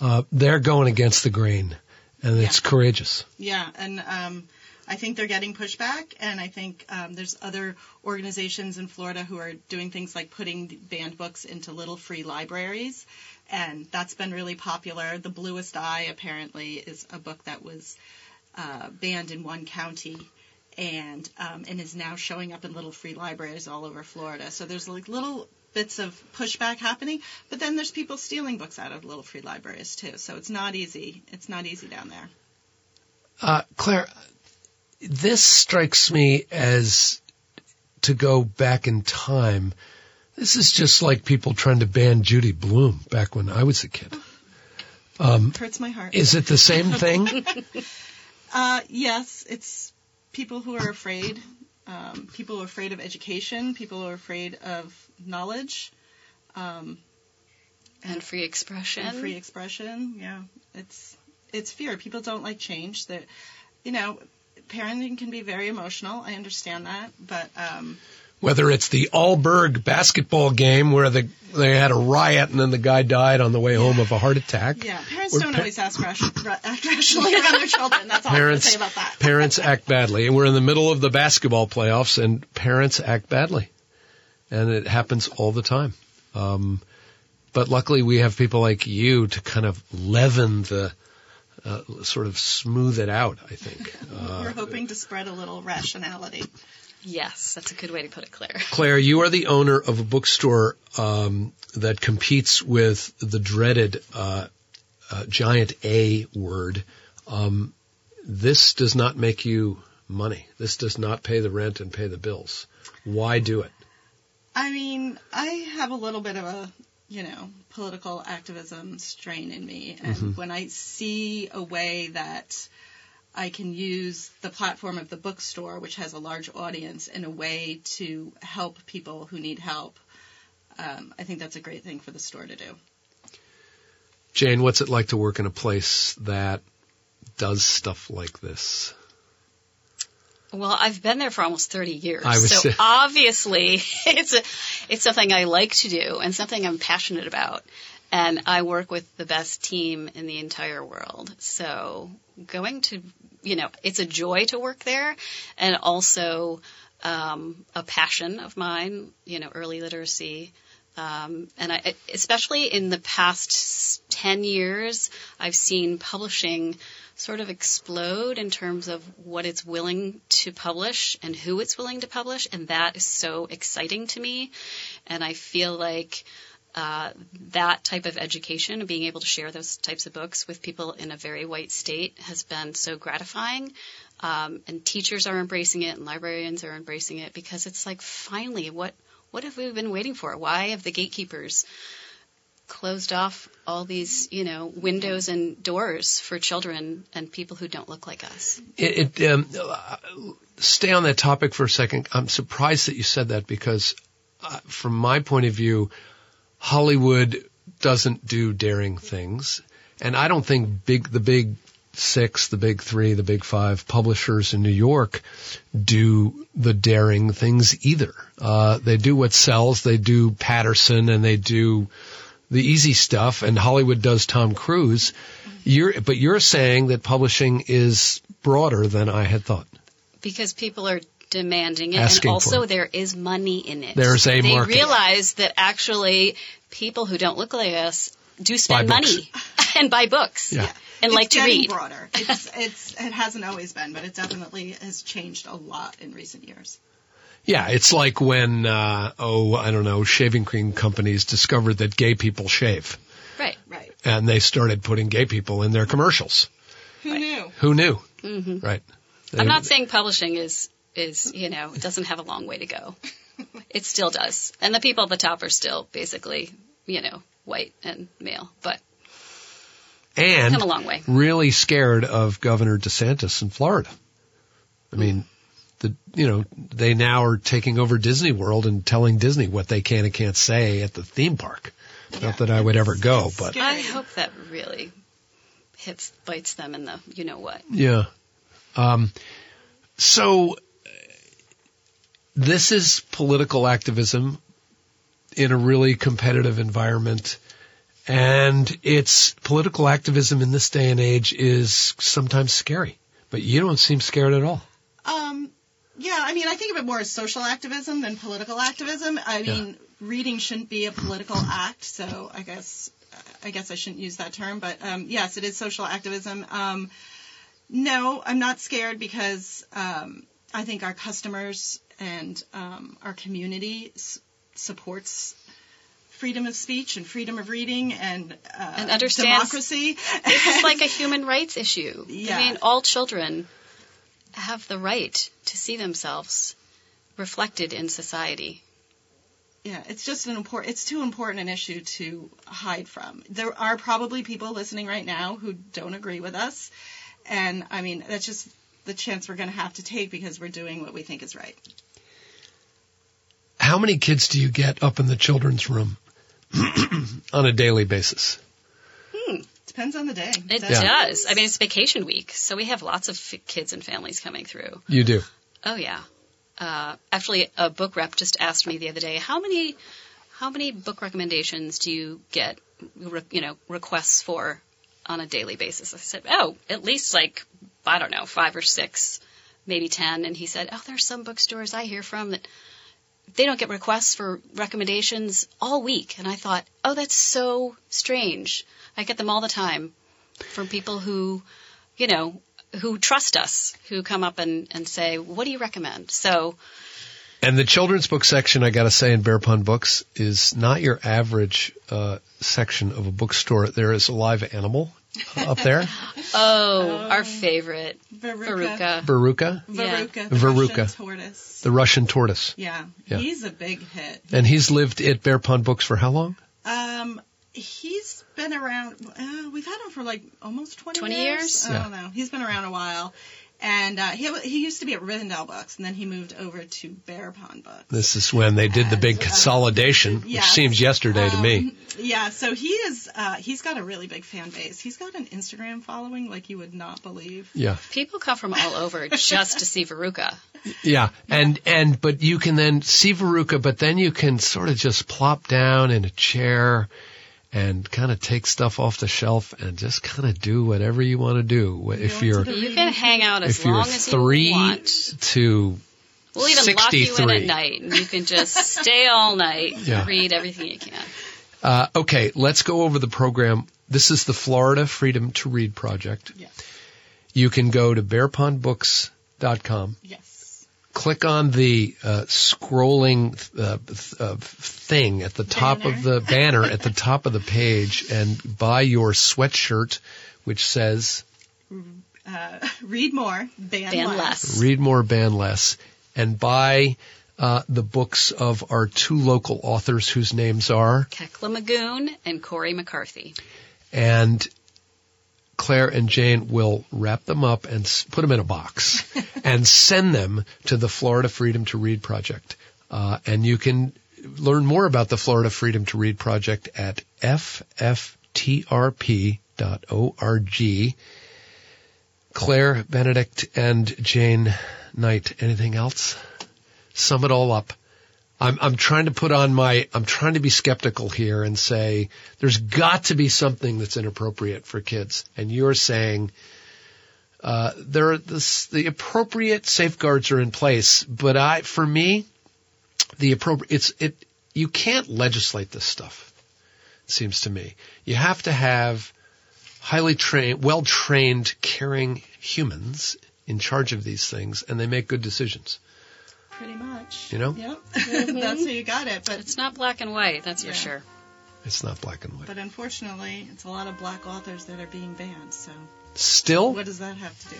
Uh, they're going against the grain, and it's courageous. Yeah, and um, I think they're getting pushback, and I think um, there's other organizations in Florida who are doing things like putting banned books into little free libraries, and that's been really popular. The Bluest Eye apparently is a book that was uh, banned in one county. And um, and is now showing up in little free libraries all over Florida. So there's like little bits of pushback happening, but then there's people stealing books out of little free libraries too. So it's not easy. It's not easy down there. Uh, Claire, this strikes me as to go back in time. This is just like people trying to ban Judy Blume back when I was a kid. Hurts my heart. Is it the same thing? Uh, yes, it's people who are afraid, um, people are afraid of education, people are afraid of knowledge, um, and free expression. and free expression. Yeah, it's it's fear. People don't like change. That you know, parenting can be very emotional. I understand that, but um, Whether it's the Allberg basketball game where the, they had a riot and then the guy died on the way home of a heart attack. yeah, parents don't pa- always ask ration, act rationally around their children. That's all Parents, I to say about that. parents act badly. And we're in the middle of the basketball playoffs and parents act badly. And it happens all the time. Um, but luckily we have people like you to kind of leaven the, uh, sort of smooth it out, I think. Uh, We're hoping to spread a little rationality. Yes, that's a good way to put it, Claire. Claire, you are the owner of a bookstore um, that competes with the dreaded uh, uh, giant A word. Um, this does not make you money. This does not pay the rent and pay the bills. Why do it? I mean, I have a little bit of a, you know, political activism strain in me. And when I see a way that I can use the platform of the bookstore, which has a large audience, in a way to help people who need help, um, I think that's a great thing for the store to do. Jane, what's it like to work in a place that does stuff like this? Well, I've been there for almost 30 years. So obviously it's a, it's something I like to do and something I'm passionate about. And I work with the best team in the entire world. So going to, you know, it's a joy to work there and also um, a passion of mine, you know, early literacy. Um, and I, especially in the past 10 years, I've seen publishing sort of explode in terms of what it's willing to publish and who it's willing to publish. And that is so exciting to me. And I feel like uh, that type of education being able to share those types of books with people in a very white state has been so gratifying. Um, and teachers are embracing it and librarians are embracing it because it's like finally what what have we been waiting for? Why have the gatekeepers closed off all these, you know, windows and doors for children and people who don't look like us? It, it um, stay on that topic for a second. I'm surprised that you said that because, uh, from my point of view, Hollywood doesn't do daring things, and I don't think big the big six, the big three, the big five publishers in New York do the daring things either. Uh, they do what sells. They do Patterson, and they do the easy stuff, and Hollywood does Tom Cruise. You're, but you're saying that publishing is broader than I had thought. because people are demanding it Asking and also it. there is money in it. There's a they market. realize that actually people who don't look like us do spend money and buy books Yeah. and it's like to read. broader. It's, it's, it hasn't always been, but it definitely has changed a lot in recent years. Yeah, it's like when, uh, oh, I don't know, shaving cream companies discovered that gay people shave. Right. Right. And they started putting gay people in their commercials. Who knew? Who knew? hmm Right. They- I'm not saying publishing is is you know doesn't have a long way to go. It still does, and the people at the top are still basically you know white and male, but and come a long way. really scared of Governor DeSantis in Florida. I mean, the you know they now are taking over Disney World and telling Disney what they can and can't say at the theme park. Not that I would ever go, but Scary. I hope that really hits bites them in the you know what. Yeah. Um, so uh, this is political activism in a really competitive environment. And it's political activism in this day and age is sometimes scary, but you don't seem scared at all. Um, yeah, I mean, I think of it more as social activism than political activism. I mean, reading shouldn't be a political act, so I guess I guess I shouldn't use that term. But um, yes, it is social activism. Um, no, I'm not scared because um, I think our customers and um, our community s- supports freedom of speech and freedom of reading and, uh, And understands- democracy. This is like a human rights issue. Yeah. I mean, all children have the right to see themselves reflected in society. Yeah, it's just an important. It's too important an issue to hide from. There are probably people listening right now who don't agree with us, and I mean that's just the chance we're going to have to take because we're doing what we think is right. How many kids do you get up in the children's room on a daily basis? Depends on the day. It Does- does. I mean, it's vacation week, so we have lots of f- kids and families coming through. You do. Oh yeah. Uh, actually, a book rep just asked me the other day, how many, how many book recommendations do you get, re- you know, requests for on a daily basis? I said, oh, at least like, I don't know, five or six, maybe ten. And he said, oh, there's some bookstores I hear from that they don't get requests for recommendations all week. And I thought, oh, that's so strange. I get them all the time from people who, you know, who trust us, who come up and, and say, what do you recommend? So, And the children's book section, I got to say, in Bear Pond Books is not your average uh, section of a bookstore. There is a live animal up there, oh, our favorite, Veruca. Veruca. Baruka, Veruca. The Veruca. Tortoise. the Russian tortoise. Yeah. Yeah. He's a big hit. And he's lived at Bear Pond Books for how long? Um, he's been around. Uh, we've had him for like almost 20, 20 years? I Yeah. don't know. He's been around a while. And uh, he he used to be at Rivendell Books, and then he moved over to Bear Pond Books. This is when they did the big And, uh, consolidation, which seems yesterday to me. Um, Yeah, so he is. Uh, he's got a really big fan base. He's got an Instagram following like you would not believe. Yeah. People come from all over just to see Veruca. Yeah, and and but you can then see Veruca, but then you can sort of just plop down in a chair and kind of take stuff off the shelf and just kind of do whatever you want to do. If Go you're into You can hang out as if you're long as three you want. to We'll even lock you in at night, and you can just stay all night, Yeah. read everything you can. uh, okay, let's go over the program. This is the Florida Freedom to Read project. Yes. You can go to bearpondbooks.com. Yes. Click on the uh, scrolling uh, uh, thing at the top of the banner at the top of the page and buy your sweatshirt which says Uh, read more. Ban, Ban less. less. read more ban less and buy uh, the books of our two local authors whose names are Kekla Magoon and Cory McCarthy. and Claire and Jane will wrap them up and put them in a box and send them to the Florida Freedom to Read Project. Uh, and you can learn more about the Florida Freedom to Read Project at fftrp.org. Claire Benedict and Jane Knight. Anything else? Sum it all up. I'm, I'm trying to put on my, I'm trying to be skeptical here and say there's got to be something that's inappropriate for kids. And you're saying, uh, there are this, the appropriate safeguards are in place, but I, for me, the appropriate, it's, it, you can't legislate this stuff. It seems to me. You have to have highly trained, well-trained, caring humans in charge of these things and they make good decisions. Pretty much. You know? Yep. That's how you got it. But It's not black and white, that's Yeah. for sure. It's not black and white. but unfortunately, it's a lot of black authors that are being banned. So Still, what does that have to do?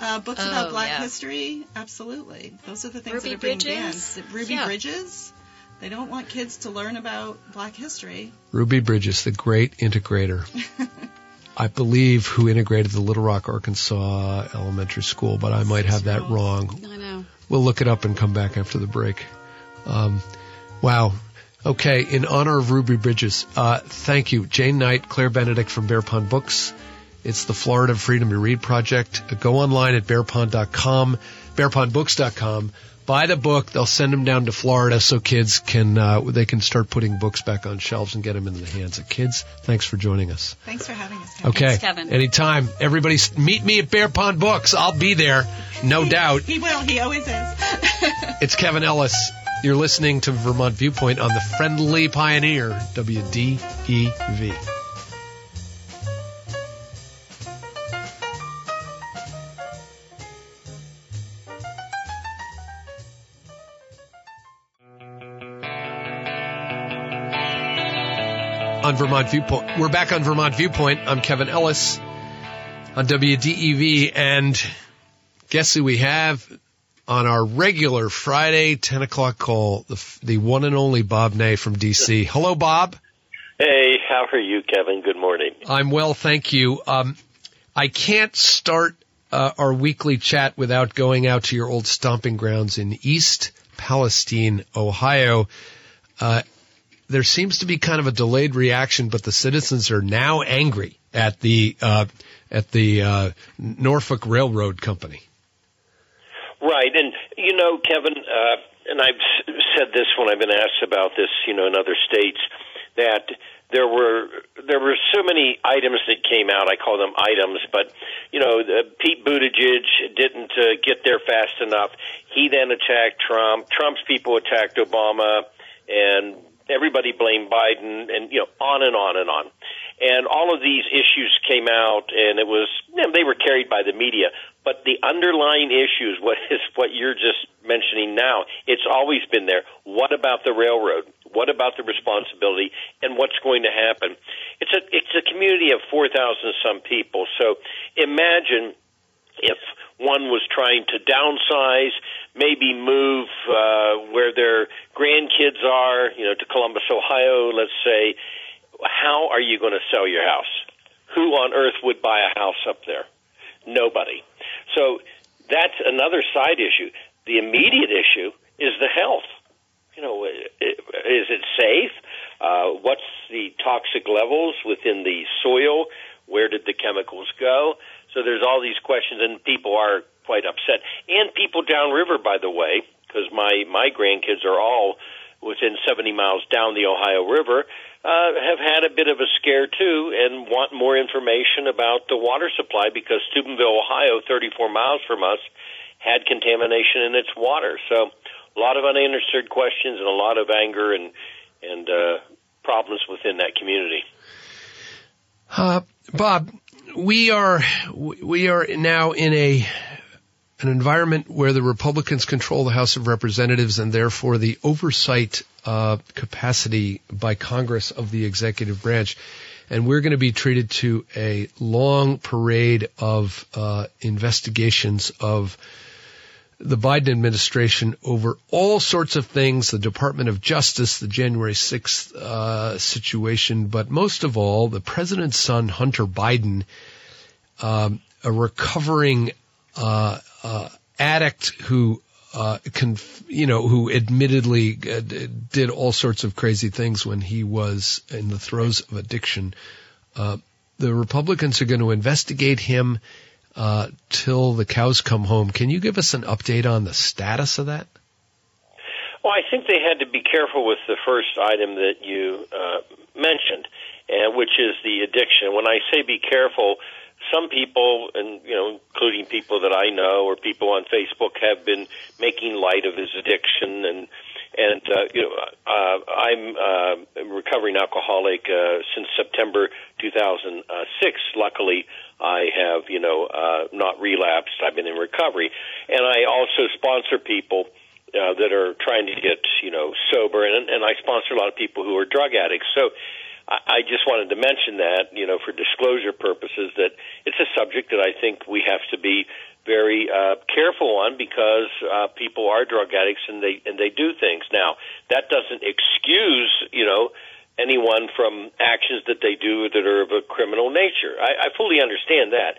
Uh, books Oh, about Black yeah. history, absolutely. Those are the things Ruby that are being Bridges? banned. Ruby Yeah. Bridges. They don't want kids to learn about Black history. Ruby Bridges, the great integrator. I believe who integrated the Little Rock, Arkansas elementary school, but I might have that wrong. We'll look it up and come back after the break. Um, wow. Okay, in honor of Ruby Bridges, uh, thank you, Jane Knight, Claire Benedict from Bear Pond Books. It's the Florida Freedom to Read project. Go online at bearpond.com, bearpondbooks.com. Buy the book. They'll send them down to Florida so kids can uh, they can start putting books back on shelves and get them into the hands of kids. Thanks for joining us. Thanks for having us. Kevin. Okay, Thanks, Kevin. anytime. Everybody, meet me at Bear Pond Books. I'll be there, no doubt. He will. He always is. It's Kevin Ellis. You're listening to Vermont Viewpoint on the Friendly Pioneer, WDEV. On Vermont Viewpoint. We're back on Vermont Viewpoint. I'm Kevin Ellis on WDEV and guess who we have on our regular Friday 10 o'clock call, the, the one and only Bob Ney from DC. Hello, Bob. Hey, how are you, Kevin? Good morning. I'm well, thank you. Um, I can't start uh, our weekly chat without going out to your old stomping grounds in East Palestine, Ohio. Uh, there seems to be kind of a delayed reaction, but the citizens are now angry at the uh, at the uh, Norfolk Railroad Company. Right, and you know, Kevin, uh, and I've said this when I've been asked about this, you know, in other states, that there were there were so many items that came out. I call them items, but you know, the, Pete Buttigieg didn't uh, get there fast enough. He then attacked Trump. Trump's people attacked Obama, and everybody blamed Biden, and you know, on and on and on. And all of these issues came out, and it was you know, they were carried by the media. But the underlying issues, what is what you're just mentioning now, it's always been there. What about the railroad? What about the responsibility? And what's going to happen? It's a it's a community of four thousand some people. So imagine if one was trying to downsize, maybe move uh, where their grandkids are, you know, to Columbus, Ohio, let's say, how are you going to sell your house? Who on earth would buy a house up there? Nobody. So that's another side issue. The immediate issue is the health. You know, is it safe? Uh, what's the toxic levels within the soil? Where did the chemicals go? So there's all these questions, and people are quite upset. And people downriver, by the way, because my my grandkids are all within 70 miles down the Ohio River, uh, have had a bit of a scare too, and want more information about the water supply because Steubenville, Ohio, 34 miles from us, had contamination in its water. So a lot of unanswered questions and a lot of anger and and uh, problems within that community. Uh, Bob, we are we are now in a an environment where the Republicans control the House of Representatives and therefore the oversight uh, capacity by Congress of the executive branch. And we're going to be treated to a long parade of uh, investigations of the Biden administration over all sorts of things, the Department of Justice, the January 6th uh, situation, but most of all, the president's son, Hunter Biden, um, a recovering uh, uh, addict who uh, conf- you know, who admittedly uh, did all sorts of crazy things when he was in the throes of addiction. Uh, the Republicans are going to investigate him uh, till the cows come home. Can you give us an update on the status of that? Well, I think they had to be careful with the first item that you uh, mentioned, uh, which is the addiction. When I say be careful, some people, and you know, including people that I know or people on Facebook, have been making light of his addiction and and uh, you know, uh, I'm uh, a recovering alcoholic uh, since September 2006. Luckily, I have you know not relapsed. I've been in recovery, and I also sponsor people. Uh, that are trying to get you know sober, and, and I sponsor a lot of people who are drug addicts. So I just wanted to mention that, you know, for disclosure purposes, that it's a subject that I think we have to be very uh, careful on because uh, people are drug addicts and they and they do things. Now that doesn't excuse you know anyone from actions that they do that are of a criminal nature. I, I fully understand that.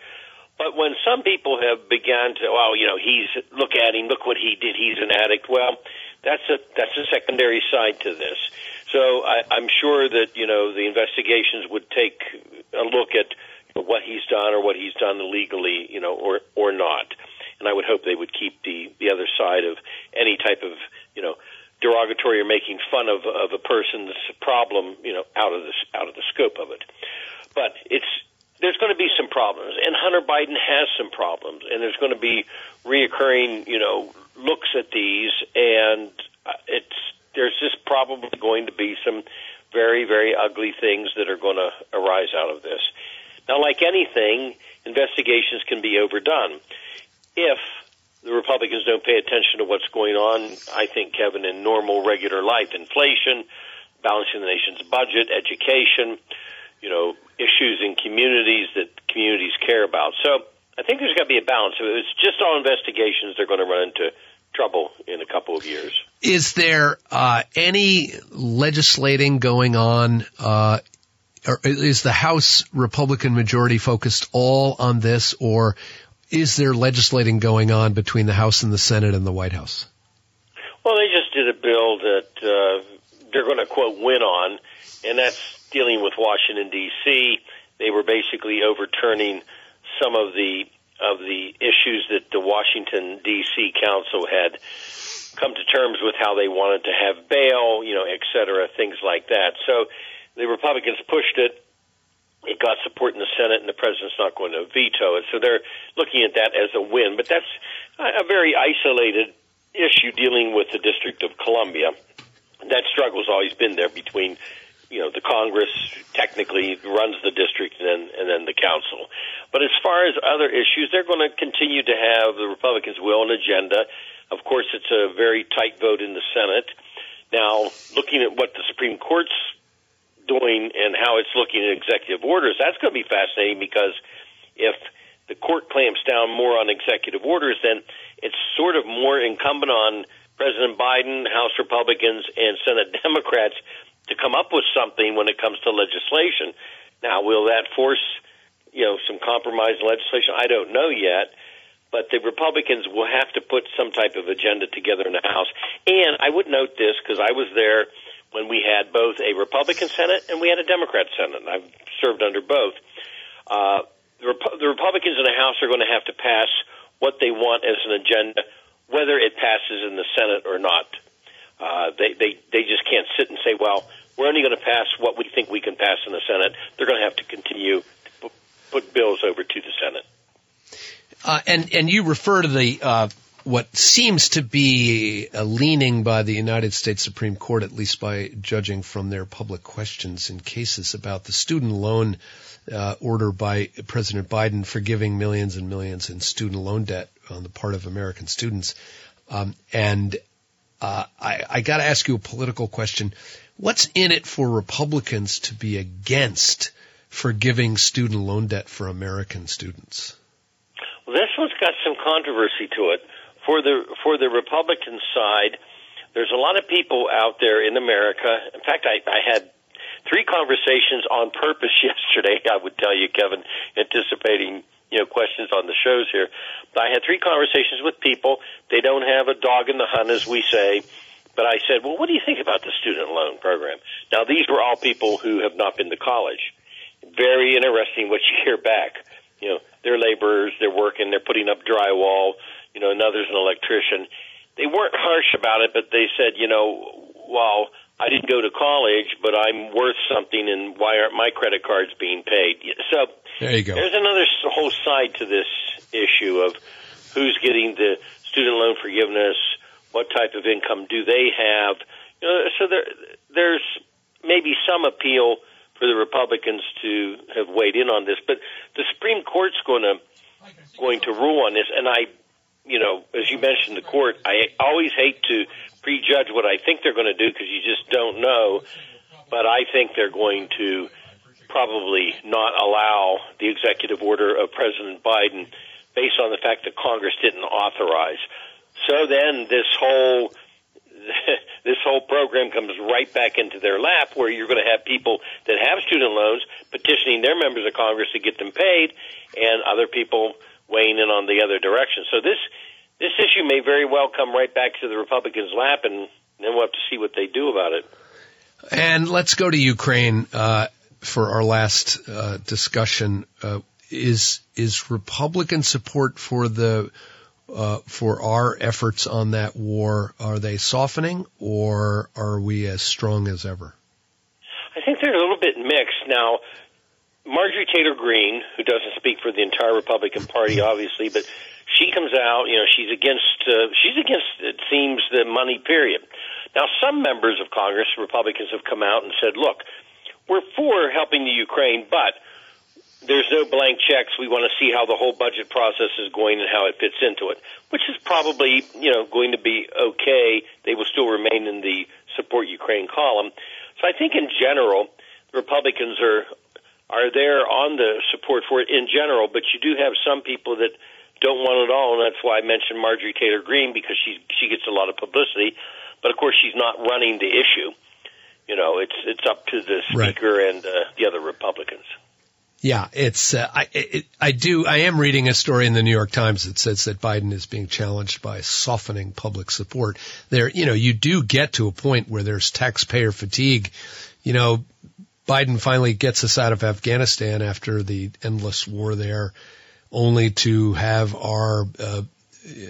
But when some people have begun to, oh, you know, he's look at him, look what he did, he's an addict. Well, that's a that's a secondary side to this. So I, I'm sure that you know the investigations would take a look at what he's done or what he's done illegally, you know, or or not. And I would hope they would keep the the other side of any type of you know derogatory or making fun of of a person's problem, you know, out of the out of the scope of it. But it's there's going to be some problems, and Hunter Biden has some problems, and there's going to be reoccurring, you know, looks at these, and uh, it's there's just probably going to be some very very ugly things that are going to arise out of this. Now, like anything, investigations can be overdone. If the Republicans don't pay attention to what's going on, I think, Kevin, in normal, regular life, inflation, balancing the nation's budget, education, you know, issues in communities that communities care about. So I think there's got to be a balance. If it's just all investigations, they're going to run into trouble in a couple of years. Is there uh, any legislating going on uh, or is the House Republican majority focused all on this, or is there legislating going on between the House and the Senate and the White House? Well, they just did a bill that uh, they're going to quote win on, and that's dealing with Washington D.C. They were basically overturning some of the of the issues that the Washington D.C. Council had come to terms with how they wanted to have bail, you know, et cetera, things like that. So the Republicans pushed it. It got support in the Senate, and the president's not going to veto it. So they're looking at that as a win. But that's a very isolated issue dealing with the District of Columbia. That struggle's always been there between you know the Congress technically runs the district and then and then the council. But as far as other issues, they're going to continue to have the Republicans' will and agenda. Of course, it's a very tight vote in the Senate. Now, looking at what the Supreme Court's doing and how it's looking at executive orders, that's going to be fascinating because if the court clamps down more on executive orders, then it's sort of more incumbent on President Biden, House Republicans, and Senate Democrats to come up with something when it comes to legislation. Now, will that force, you know, some compromise legislation? I don't know yet. But the Republicans will have to put some type of agenda together in the House. And I would note this because I was there when we had both a Republican Senate and we had a Democrat Senate. I've served under both. Uh, the, Rep- the Republicans in the House are going to have to pass what they want as an agenda, whether it passes in the Senate or not. Uh, they, they, they just can't sit and say, well, we're only going to pass what we think we can pass in the Senate. They're going to have to continue to put bills over to the Senate. Uh, and and you refer to the uh, what seems to be a leaning by the United States Supreme Court, at least by judging from their public questions in cases about the student loan uh, order by President Biden forgiving millions and millions in student loan debt on the part of American students. Um, and uh, I, I got to ask you a political question. What's in it for Republicans to be against forgiving student loan debt for American students? Well, this one's got some controversy to it. For the for the Republican side, there's a lot of people out there in America. In fact, I, I had three conversations on purpose yesterday. I would tell you, Kevin, anticipating you know questions on the shows here. But I had three conversations with people. They don't have a dog in the hunt, as we say. But I said, well, what do you think about the student loan program? Now, these were all people who have not been to college. Very interesting what you hear back. You know, they're laborers, they're working, they're putting up drywall. You know, another's an electrician. They weren't harsh about it, but they said, you know, well, I didn't go to college, but I'm worth something, and why aren't my credit cards being paid? So there you go. There's another whole side to this issue of who's getting the student loan forgiveness, what type of income do they have. You know, so there, there's maybe some appeal for the Republicans to have weighed in on this, but the Supreme Court's going to going to rule on this, and I, you know, as you mentioned, the court. I always hate to prejudge what I think they're going to do because you just don't know. But I think they're going to probably not allow the executive order of President Biden based on the fact that Congress didn't authorize. So then this whole this whole program comes right back into their lap where you're going to have people that have student loans petitioning their members of Congress to get them paid and other people weighing in on the other direction. So this this issue may very well come right back to the Republicans' lap and then we'll have to see what they do about it. And let's go to Ukraine uh, for our last uh, discussion. Uh, is is Republican support for the uh, for our efforts on that war, are they softening or are we as strong as ever? I think they're a little bit mixed. Now, Marjorie Taylor Greene, who doesn't speak for the entire Republican Party, obviously, but she comes out, you know, she's against, uh, she's against, it seems, the money period. Now, some members of Congress, Republicans, have come out and said, look, we're for helping the Ukraine, but there's no blank checks. We want to see how the whole budget process is going and how it fits into it, which is probably, you know, going to be okay. They will still remain in the support Ukraine column. So I think in general, the Republicans are are there on the support for it in general, but you do have some people that don't want it all, and that's why I mentioned Marjorie Taylor Greene because she she gets a lot of publicity, but of course she's not running the issue. You know, it's it's up to the speaker right. and uh, the other Republicans. Yeah, it's uh, I it, I do I am reading a story in the New York Times that says that Biden is being challenged by softening public support. There, you know, you do get to a point where there's taxpayer fatigue. You know, Biden finally gets us out of Afghanistan after the endless war there, only to have our uh,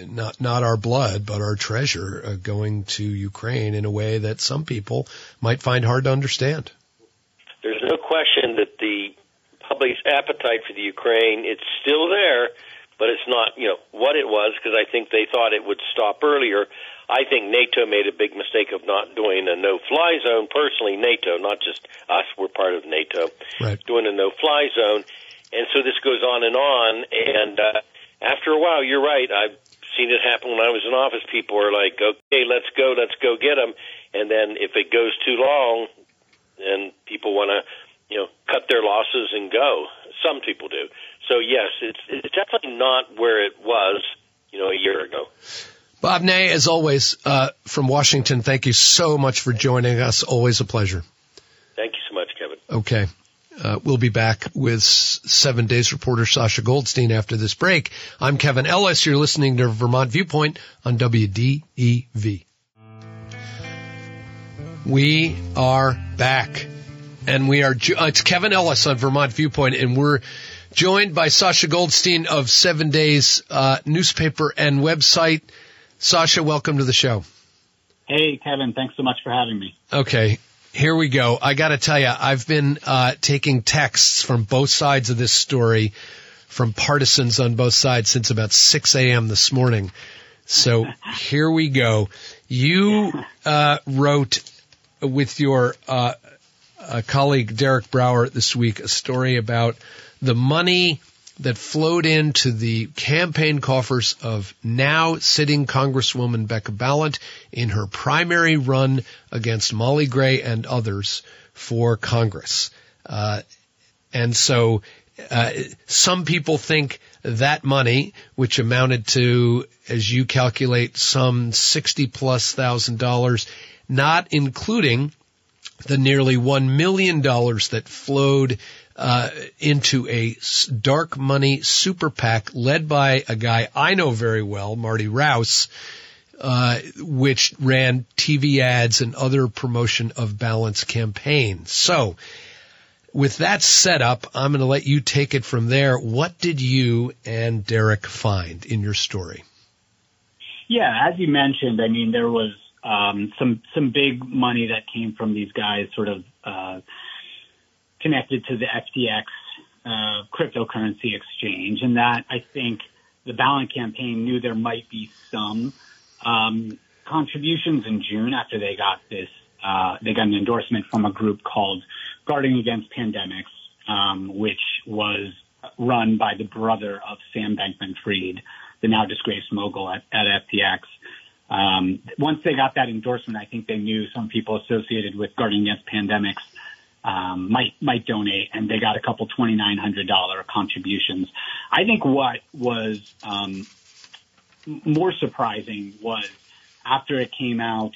not not our blood but our treasure uh, going to Ukraine in a way that some people might find hard to understand. There's no question that the public's appetite for the Ukraine, it's still there, but it's not, you know, what it was because I think they thought it would stop earlier. I think NATO made a big mistake of not doing a no-fly zone. Personally, NATO, not just us, we're part of NATO, right. doing a no-fly zone, and so this goes on and on. And uh, after a while, you're right. I've seen it happen when I was in office. People are like, "Okay, let's go, let's go get them," and then if it goes too long, then people want to you know, cut their losses and go. Some people do. So yes, it's it's definitely not where it was, you know, a year ago. Bob Ney, as always, uh, from Washington, thank you so much for joining us. Always a pleasure. Thank you so much, Kevin. Okay. Uh, we'll be back with Seven Days reporter Sasha Goldstein after this break. I'm Kevin Ellis. You're listening to Vermont Viewpoint on WDEV. We are back and we are, uh, it's Kevin Ellis on Vermont Viewpoint, and we're joined by Sasha Goldstein of Seven Days uh, newspaper and website. Sasha, welcome to the show. Hey, Kevin, thanks so much for having me. Okay, here we go. I got to tell you, I've been uh, taking texts from both sides of this story, from partisans on both sides since about 6 a.m. this morning. So here we go. You uh, wrote with your uh, uh, colleague Derek Brouwer this week a story about the money that flowed into the campaign coffers of now sitting Congresswoman Becca Balint in her primary run against Molly Gray and others for Congress. Uh, and so uh, some people think that money, which amounted to, as you calculate, some sixty plus thousand dollars, not including the nearly $1 million that flowed uh, into a dark money super PAC led by a guy I know very well, Marty Rouse, uh, which ran TV ads and other promotion of Balint's campaigns. So, with that set up, I'm going to let you take it from there. What did you and Derek find in your story? Yeah, as you mentioned, I mean, there was um, some some big money that came from these guys, sort of uh, connected to the FTX uh, cryptocurrency exchange, and that I think the Balint campaign knew there might be some um, contributions in June after they got this. Uh, they got an endorsement from a group called Guarding Against Pandemics, um, which was run by the brother of Sam Bankman-Fried, the now disgraced mogul at, at FTX. Um, once they got that endorsement, I think they knew some people associated with Guarding Against Pandemics um, might might donate, and they got a couple twenty nine hundred dollar contributions. I think what was um, more surprising was after it came out.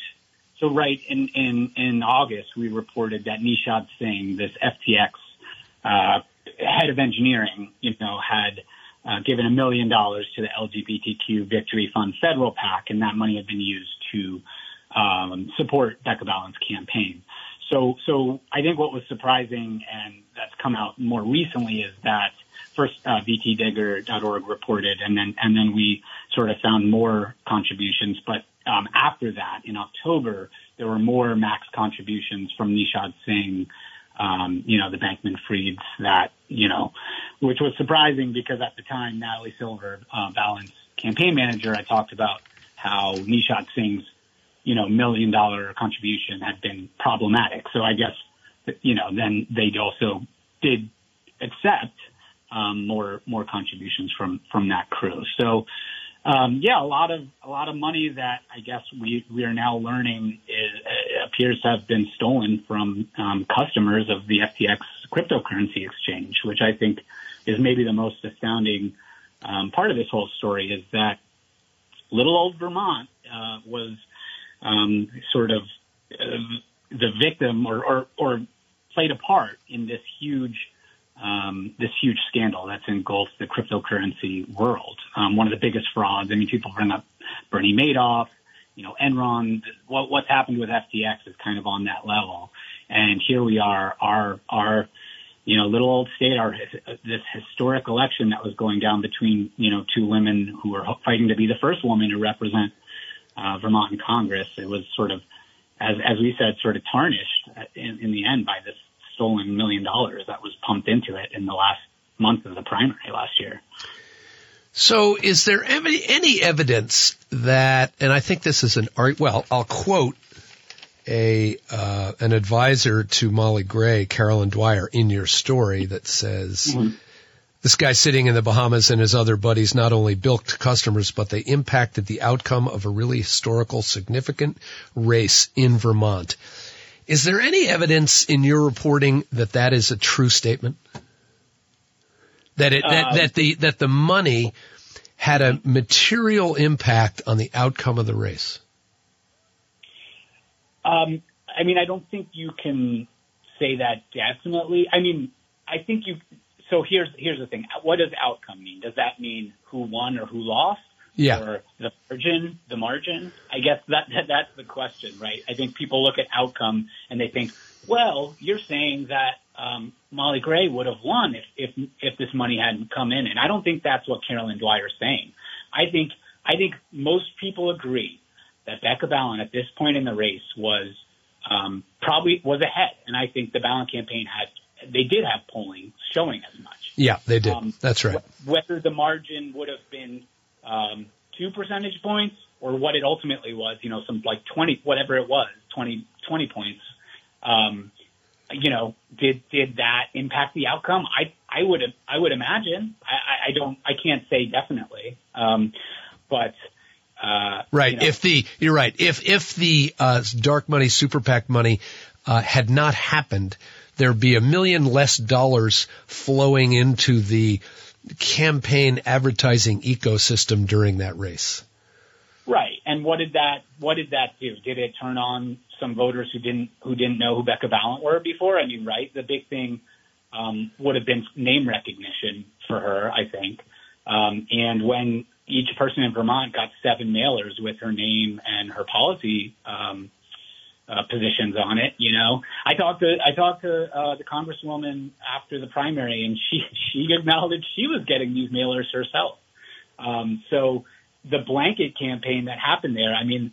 So right in in in August, we reported that Nishad Singh, this FTX uh, head of engineering, you know, had uh, given a million dollars to the LGBTQ Victory Fund federal PAC, and that money had been used to um, support Becca Balint's campaign. So, so I think what was surprising and that's come out more recently is that first uh, VTDigger.org reported, and then and then we sort of found more contributions. But um, after that, in October, there were more max contributions from Nishad Singh um, you know, the Bankman Frieds that, you know, which was surprising because at the time, Natalie Silver, uh, Balint's campaign manager, I talked about how Nishad Singh's, you know, million dollar contribution had been problematic. So I guess, you know, then they also did accept, um, more, more contributions from, from that crew. So, um, yeah, a lot of a lot of money that I guess we we are now learning is, appears to have been stolen from um, customers of the FTX cryptocurrency exchange, which I think is maybe the most astounding um, part of this whole story. Is that little old Vermont uh, was um, sort of uh, the victim or, or or played a part in this huge uh, um, this huge scandal that's engulfed the cryptocurrency world. Um, one of the biggest frauds. I mean, people bring up Bernie Madoff, you know, Enron. What, what's happened with FTX is kind of on that level. And here we are, our our you know little old state, our this historic election that was going down between you know two women who were fighting to be the first woman to represent uh, Vermont in Congress. It was sort of, as as we said, sort of tarnished in, in the end by this stolen million dollars that was pumped into it in the last month of the primary last year. So, is there any, any evidence that, and I think this is an art, well, I'll quote a uh, an advisor to Molly Gray, Carolyn Dwyer, in your story that says. Mm-hmm. This guy sitting in the Bahamas and his other buddies not only bilked customers, but they impacted the outcome of a really historical, significant race in Vermont. Is there any evidence in your reporting that that is a true statement? That it that, uh, that the that the money had a material impact on the outcome of the race. Um, I mean, I don't think you can say that definitely. I mean, I think you. So here's here's the thing. What does outcome mean? Does that mean who won or who lost? Yeah. Or the margin, the margin. I guess that, that that's the question, right? I think people look at outcome and they think, well, you're saying that um, Molly Gray would have won if, if if this money hadn't come in, and I don't think that's what Carolyn Dwyer is saying. I think I think most people agree that Becca Balint at this point in the race was um, probably was ahead, and I think the Balint campaign had they did have polling showing as much. Yeah, they did. Um, That's right. Whether the margin would have been um, two percentage points or what it ultimately was, you know, some like 20, whatever it was, 20, 20 points. Um, you know, did, did that impact the outcome? I, I would, I would imagine. I, I don't, I can't say definitely. Um, but, uh, right. You know. If the, you're right. If, if the, uh, dark money, super PAC money, uh, had not happened, there'd be a million less dollars flowing into the, campaign advertising ecosystem during that race. Right. And what did that what did that do? Did it turn on some voters who didn't who didn't know who Becca Balint were before? I mean, right, the big thing um, would have been name recognition for her, I think. Um, and when each person in Vermont got seven mailers with her name and her policy um, uh, positions on it. You know, I talked to I talked to uh, the congresswoman after the primary, and she she acknowledged she was getting these mailers herself. Um, so the blanket campaign that happened there, I mean,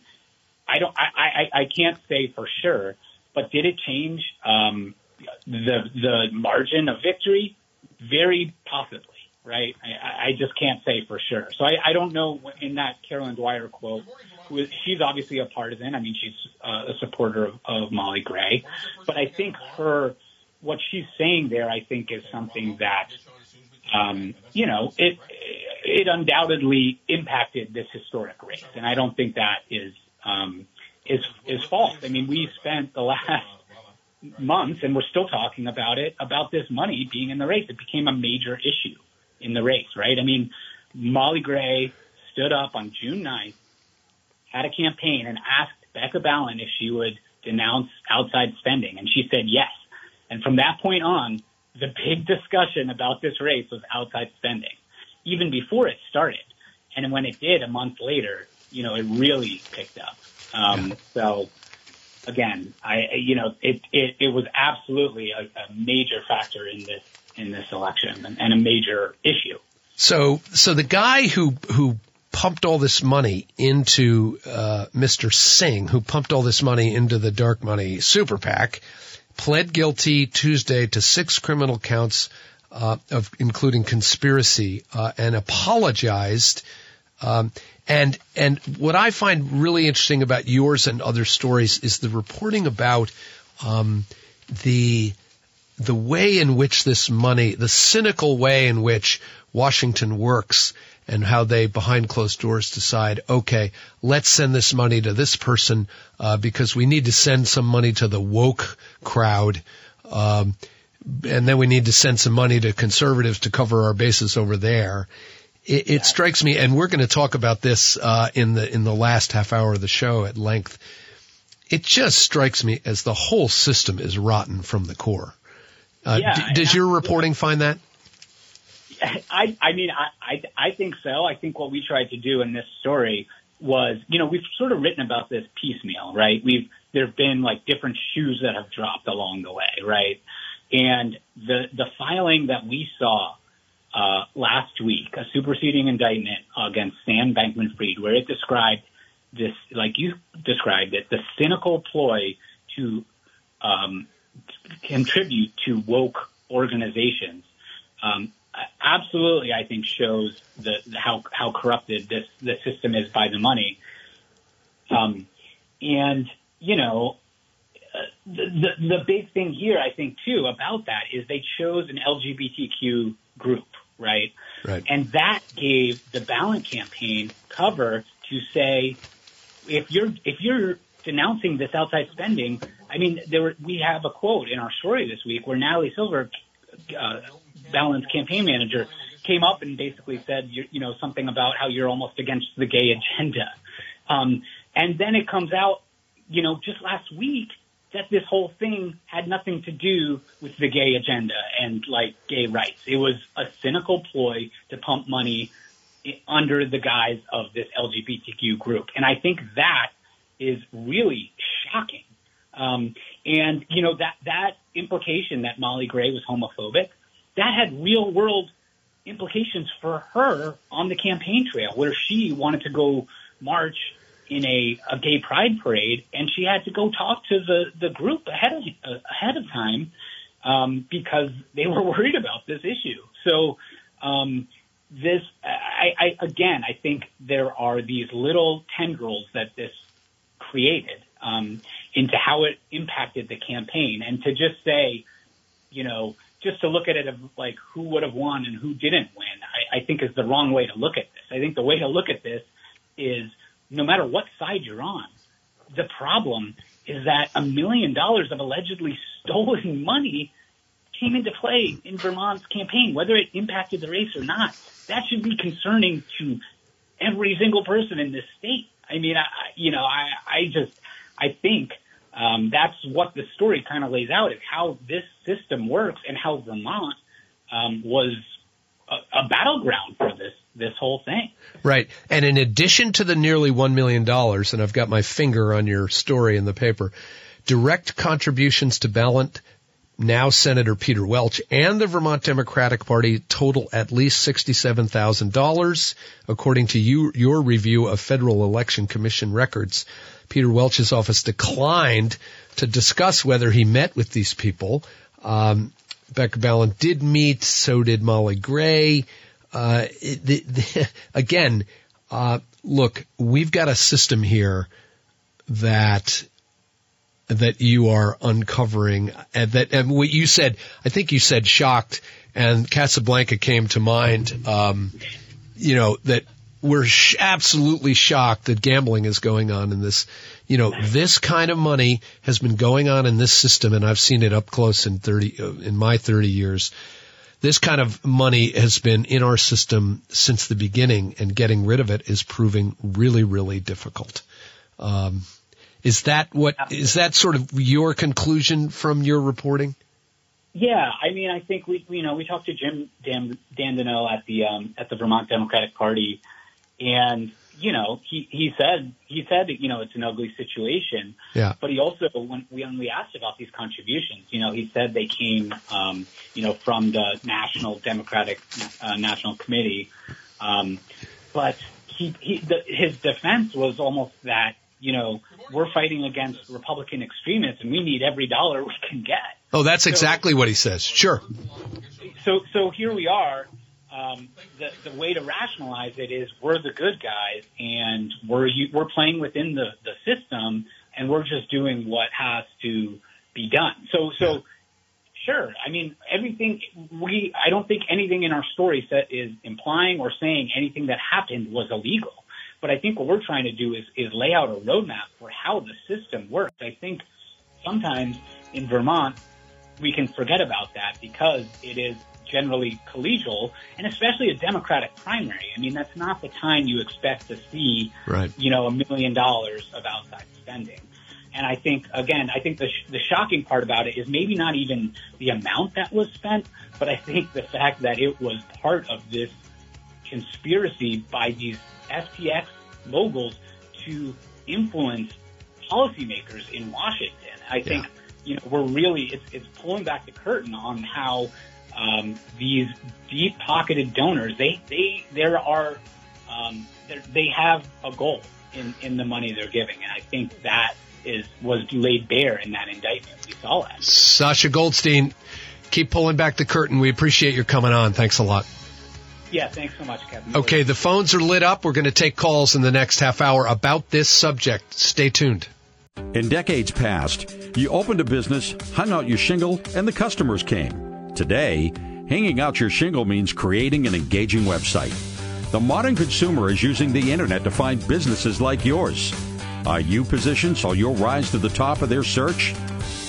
I don't I, I I can't say for sure, but did it change um, the the margin of victory? Very possibly right? I, I just can't say for sure. So I, I don't know in that Carolyn Dwyer quote who is, she's obviously a partisan. I mean, she's uh, a supporter of, of Molly Gray, but I think her, what she's saying there, I think is something that, um, you know, it, it undoubtedly impacted this historic race. And I don't think that is, um, is, is false. I mean, we spent the last months and we're still talking about it, about this money being in the race. It became a major issue in the race, right? I mean, Molly Gray stood up on June 9th had a campaign and asked Becca Balint if she would denounce outside spending, and she said yes. And from that point on, the big discussion about this race was outside spending, even before it started. And when it did a month later, you know, it really picked up. Um. So again, I, you know, it, it, it was absolutely a, a major factor in this, in this election and, and a major issue. So, so the guy who, who pumped all this money into uh, Mr. Singh, who pumped all this money into the dark money super PAC, pled guilty Tuesday to six criminal counts uh, of including conspiracy uh, and apologized. Um, and and what I find really interesting about yours and other stories is the reporting about um, the the way in which this money, the cynical way in which Washington works and how they behind closed doors decide, okay, let's send this money to this person uh, because we need to send some money to the woke crowd. Um, and then we need to send some money to conservatives to cover our bases over there. It, it strikes me, and we're going to talk about this uh, in the in the last half hour of the show at length. It just strikes me as the whole system is rotten from the core. Uh, Yeah, d- does your reporting find that? I, I mean, I, I, I think so. I think what we tried to do in this story was, you know, we've sort of written about this piecemeal, right? We've, there have been like different shoes that have dropped along the way, right? And the, the filing that we saw, uh, last week, a superseding indictment against Sam Bankman Fried, where it described this, like you described it, the cynical ploy to, um, contribute to woke organizations, um, absolutely, I think shows the how how corrupted this the system is by the money. Um, and you know, uh, the, the the big thing here, I think too about that is they chose an LGBTQ group, right? Right. And that gave the Balint campaign cover to say, if you're if you're denouncing this outside spending, I mean, there were, we have a quote in our story this week where Natalie Silver, uh, Balint's campaign manager, came up and basically said, you, you know, something about how you're almost against the gay agenda. Um, and then it comes out, you know, just last week that this whole thing had nothing to do with the gay agenda and like gay rights. It was a cynical ploy to pump money under the guise of this LGBTQ group. And I think that is really shocking. Um, and you know that that implication that Molly Gray was homophobic, that had real world implications for her on the campaign trail, where she wanted to go march in a, a gay pride parade, and she had to go talk to the the group ahead of uh, ahead of time um, because they were worried about this issue. So. Um, this, I, I, again, I think there are these little tendrils that this created um, into how it impacted the campaign, and to just say, you know, just to look at it of like who would have won and who didn't win, I, I think is the wrong way to look at this. I think the way to look at this is no matter what side you're on, the problem is that a million dollars of allegedly stolen money came into play in Vermont's campaign, whether it impacted the race or not. That should be concerning to every single person in this state. I mean, I, you know, I, I just, I think um, that's what the story kind of lays out is how this system works and how Vermont um, was a, a battleground for this this whole thing. Right. And in addition to the nearly $1 million, and I've got my finger on your story in the paper, direct contributions to Balint, now Senator Peter Welch, and the Vermont Democratic Party total at least $67,000, according to you, your review of Federal Election Commission records. Peter Welch's office declined to discuss whether he met with these people. Um, Becca Balint did meet, so did Molly Gray. Uh, the, the, again, uh, look, we've got a system here that that you are uncovering, and that and what you said. I think you said shocked, and Casablanca came to mind. Um, you know that we're sh- absolutely shocked that gambling is going on in this. You know, this kind of money has been going on in this system, and I've seen it up close in thirty uh, in my thirty years this kind of money has been in our system since the beginning, and getting rid of it is proving really, really difficult. Um, is that what is that sort of your conclusion from your reporting? Yeah, I mean, I think we, you know, we talked to Jim Dan, Dandeneau at the um, at the Vermont Democratic Party, and you know, he he said he said you know it's an ugly situation. Yeah. But he also, when we when we asked about these contributions, you know, he said they came, um, you know, from the National Democratic uh, National Committee. Um, but he, he the, his defense was almost that, you know, we're fighting against Republican extremists, and we need every dollar we can get. Oh, that's exactly what he says. Sure. So, so here we are. Um, the, the way to rationalize it is we're the good guys and we're we're playing within the, the system and we're just doing what has to be done. So, so sure. I mean, everything we I don't think anything in our story set is implying or saying anything that happened was illegal. But I think what we're trying to do is is lay out a roadmap for how the system works. I think sometimes in Vermont we can forget about that because it is generally collegial and especially a Democratic primary. I mean, that's not the time you expect to see, Right. you know, a million dollars of outside spending. And I think, again, I think the, sh- the shocking part about it is maybe not even the amount that was spent, but I think the fact that it was part of this conspiracy by these FTX moguls to influence policymakers in Washington. I think, you know, we're really, it's, it's pulling back the curtain on how um, these deep pocketed donors, they, they, there are, um, they have a goal in, in the money they're giving. And I think that is, was laid bare in that indictment. We saw that. Sasha Goldstein, keep pulling back the curtain. We appreciate your coming on. Thanks a lot. Yeah, thanks so much, Kevin. Okay, the phones are lit up. We're going to take calls in the next half hour about this subject. Stay tuned. In decades past, you opened a business, hung out your shingle, and the customers came. Today, hanging out your shingle means creating an engaging website. The modern consumer is using the internet to find businesses like yours. Are you positioned so you'll rise to the top of their search?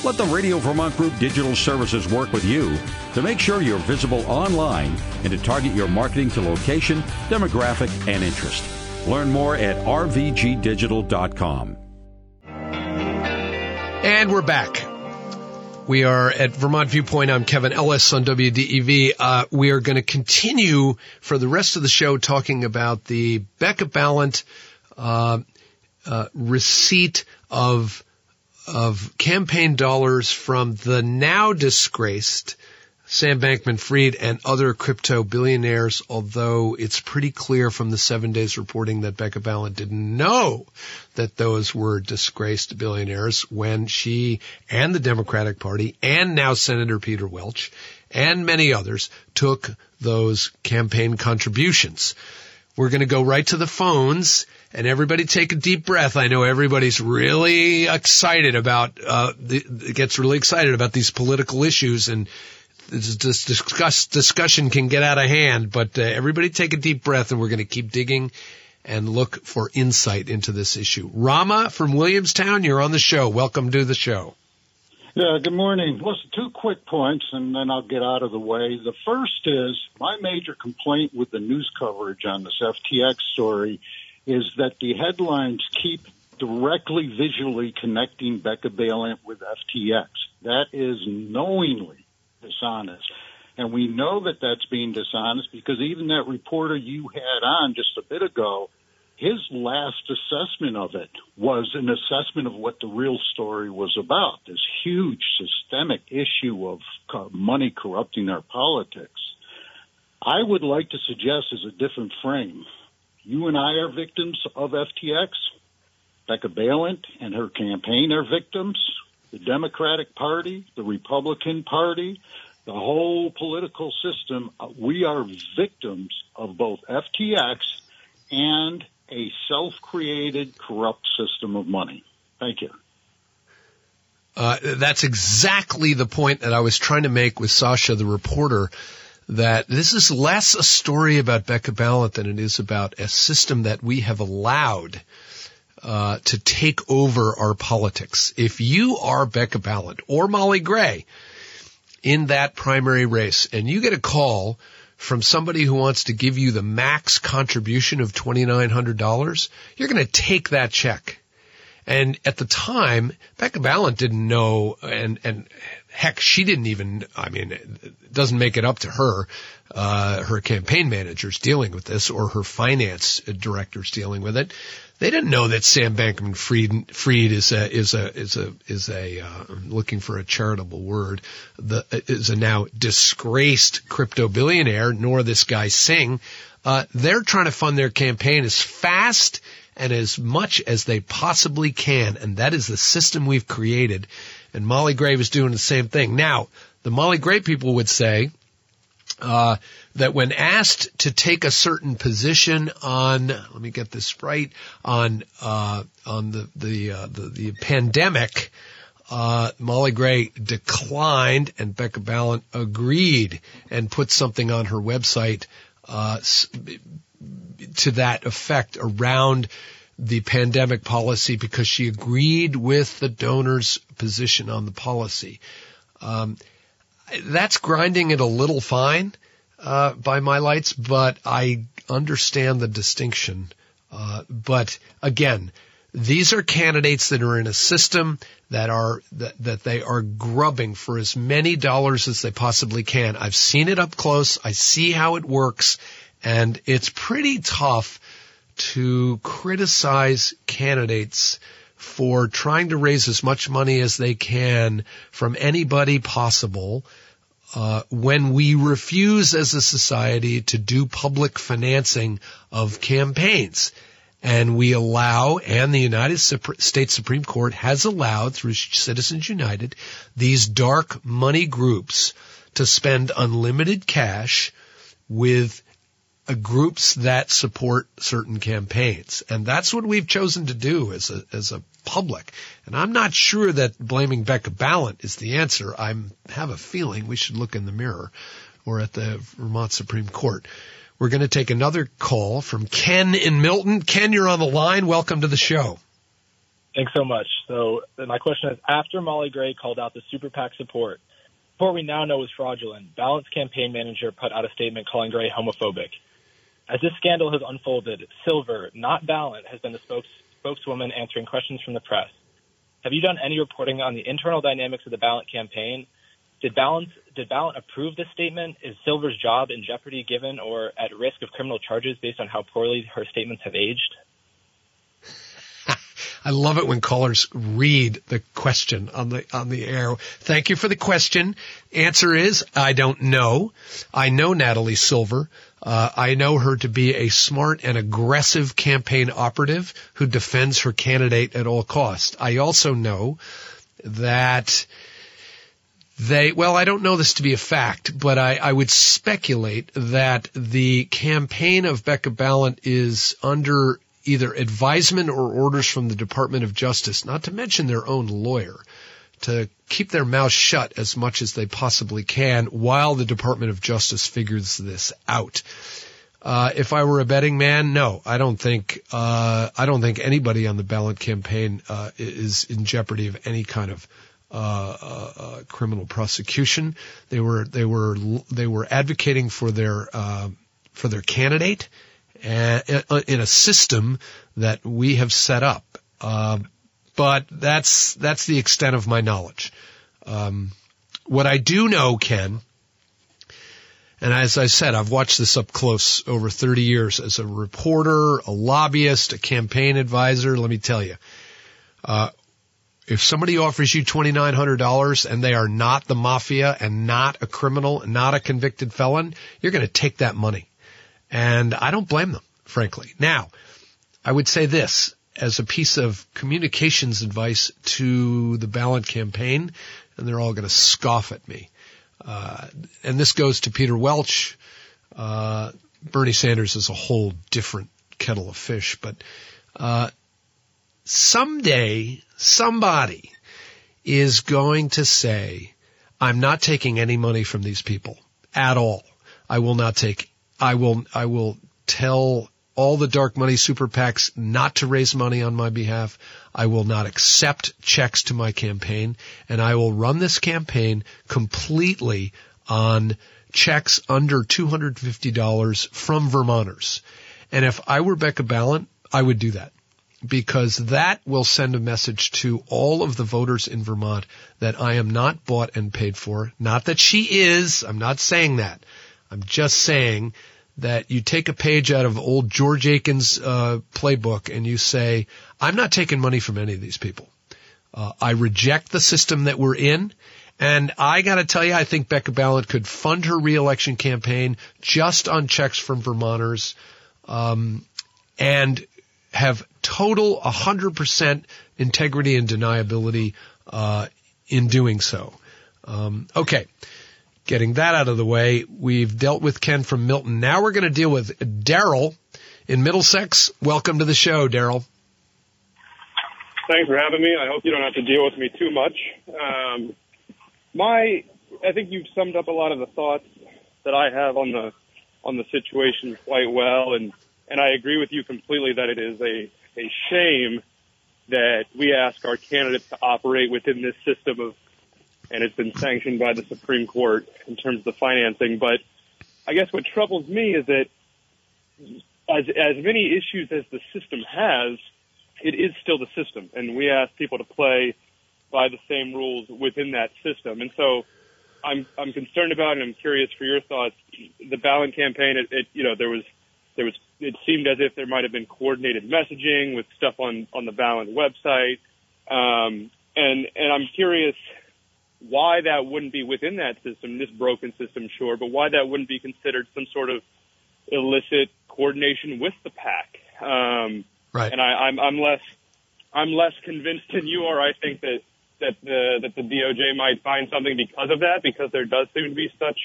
Let the Radio Vermont Group Digital Services work with you to make sure you're visible online and to target your marketing to location, demographic, and interest. Learn more at rvgdigital.com. And we're back. We are at Vermont Viewpoint. I'm Kevin Ellis on WDEV. Uh, we are going to continue for the rest of the show talking about the Becca Balint uh, uh, receipt of of campaign dollars from the now disgraced Sam Bankman Fried and other crypto billionaires, although it's pretty clear from the seven days reporting that Becca Balint didn't know that those were disgraced billionaires when she and the Democratic Party and now Senator Peter Welch and many others took those campaign contributions. We're going to go right to the phones and everybody take a deep breath. I know everybody's really excited about, uh, the, gets really excited about these political issues and this, discuss, discussion can get out of hand, but uh, everybody take a deep breath and we're going to keep digging and look for insight into this issue. Rama from Williamstown, you're on the show. Welcome to the show. Yeah, good morning. Listen, two quick points and then I'll get out of the way. The first is my major complaint with the news coverage on this FTX story is that the headlines keep directly visually connecting Becca Balint with FTX. That is knowingly dishonest. And we know that that's being dishonest because even that reporter you had on just a bit ago, his last assessment of it was an assessment of what the real story was about. This huge systemic issue of money corrupting our politics. I would like to suggest as a different frame. You and I are victims of FTX. Becca Balint and her campaign are victims the Democratic Party, the Republican Party, the whole political system, we are victims of both FTX and a self-created corrupt system of money. Thank you. Uh, that's exactly the point that I was trying to make with Sasha, the reporter, that this is less a story about Becca Balint than it is about a system that we have allowed uh, to take over our politics. If you are Becca Balint or Molly Gray in that primary race and you get a call from somebody who wants to give you the max contribution of $2,900, you're going to take that check. And at the time, Becca Balint didn't know, and, and heck, she didn't even, I mean, it doesn't make it up to her, uh, her campaign managers dealing with this or her finance directors dealing with it. They didn't know that Sam Bankman Fried, is a, is a, is a, is a, uh, looking for a charitable word, the, is a now disgraced crypto billionaire, nor this guy Singh. Uh, they're trying to fund their campaign as fast and as much as they possibly can. And that is the system we've created. And Molly Gray is doing the same thing. Now, the Molly Gray people would say, uh, that when asked to take a certain position on, let me get this right, on uh, on the the, uh, the the pandemic, uh, Molly Gray declined, and Becca Balint agreed and put something on her website uh, to that effect around the pandemic policy because she agreed with the donor's position on the policy. Um, that's grinding it a little fine uh, by my lights, but I understand the distinction. Uh, but again, These are candidates that are in a system that are that, that they are grubbing for as many dollars as they possibly can. I've seen it up close. I see how it works and it's pretty tough to criticize candidates for trying to raise as much money as they can from anybody possible uh, when we refuse as a society to do public financing of campaigns. And we allow, and the United States Supreme Court has allowed through Citizens United, these dark money groups to spend unlimited cash with Uh, groups that support certain campaigns. And that's what we've chosen to do as a, as a public. And I'm not sure that blaming Becca Balint is the answer. I have a feeling we should look in the mirror or at the Vermont Supreme Court. We're going to take another call from Ken in Milton. Ken, you're on the line. Welcome to the show. Thanks so much. So uh, my question is, after Molly Gray called out the super PAC support, support we now know is fraudulent, Balint's campaign manager put out a statement calling Gray homophobic. As this scandal has unfolded, Silver, not Balint, has been the spokes, spokeswoman answering questions from the press. Have you done any reporting on the internal dynamics of the Balint campaign? Did Balint, did Balint approve this statement? Is Silver's job in jeopardy given or at risk of criminal charges based on how poorly her statements have aged? I love it when callers read the question on the on the air. Thank you for the question. Answer is I don't know. I know Natalie Silver. Uh, I know her to be a smart and aggressive campaign operative who defends her candidate at all costs. I also know that they, well, I don't know this to be a fact, but I, I would speculate that the campaign of Becca Balint is under either advisement or orders from the Department of Justice, not to mention their own lawyer to keep their mouths shut as much as they possibly can while the Department of Justice figures this out. Uh, if I were a betting man, no, I don't think uh, I don't think anybody on the Balint campaign uh, is in jeopardy of any kind of uh, uh, uh, criminal prosecution. They were they were they were advocating for their for their candidate in a system that we have set up but that's that's the extent of my knowledge. Um, what I do know, Ken, and as I said, I've watched this up close over 30 years as a reporter, a lobbyist, a campaign advisor. Let me tell you, uh, if somebody offers you $2,900 and they are not the mafia and not a criminal, not a convicted felon, you're going to take that money. And I don't blame them, frankly. Now, I would say this as a piece of communications advice to the Balint campaign, and they're all going to scoff at me. Uh, and this goes to Peter Welch. Uh, Bernie Sanders is a whole different kettle of fish, but uh, someday somebody is going to say, "I'm not taking any money from these people at all. I will not take. I will. I will tell all the dark money super PACs not to raise money on my behalf. I will not accept checks to my campaign and I will run this campaign completely on checks under $250 from Vermonters. And if I were Becca Balint, I would do that because that will send a message to all of the voters in Vermont that I am not bought and paid for. Not that she is. I'm not saying that. I'm just saying that you take a page out of old George Aiken's uh, playbook and you say, I'm not taking money from any of these people. Uh, I reject the system that we're in. And I got to tell you, I think Becca Balint could fund her reelection campaign just on checks from Vermonters um, and have total 100% integrity and deniability uh, in doing so. Um, okay. Getting that out of the way, we've dealt with Ken from Milton. Now we're going to deal with Daryl in Middlesex. Welcome to the show, Daryl. Thanks for having me. I hope you don't have to deal with me too much. Um, my, I think you've summed up a lot of the thoughts that I have on the on the situation quite well, and and I agree with you completely that it is a a shame that we ask our candidates to operate within this system of and it's been sanctioned by the Supreme Court in terms of the financing. But I guess what troubles me is that as as many issues as the system has, it is still the system, and we ask people to play by the same rules within that system. And so, I'm I'm concerned about, and I'm curious for your thoughts. The Balint campaign, it, it you know there was there was it seemed as if there might have been coordinated messaging with stuff on on the Balint website, um, and and I'm curious why that wouldn't be within that system, this broken system, sure, but why that wouldn't be considered some sort of illicit coordination with the PAC. Um, Right. And I, I'm, I'm less, I'm less convinced than you are. I think that that the that the DOJ might find something because of that, because there does seem to be such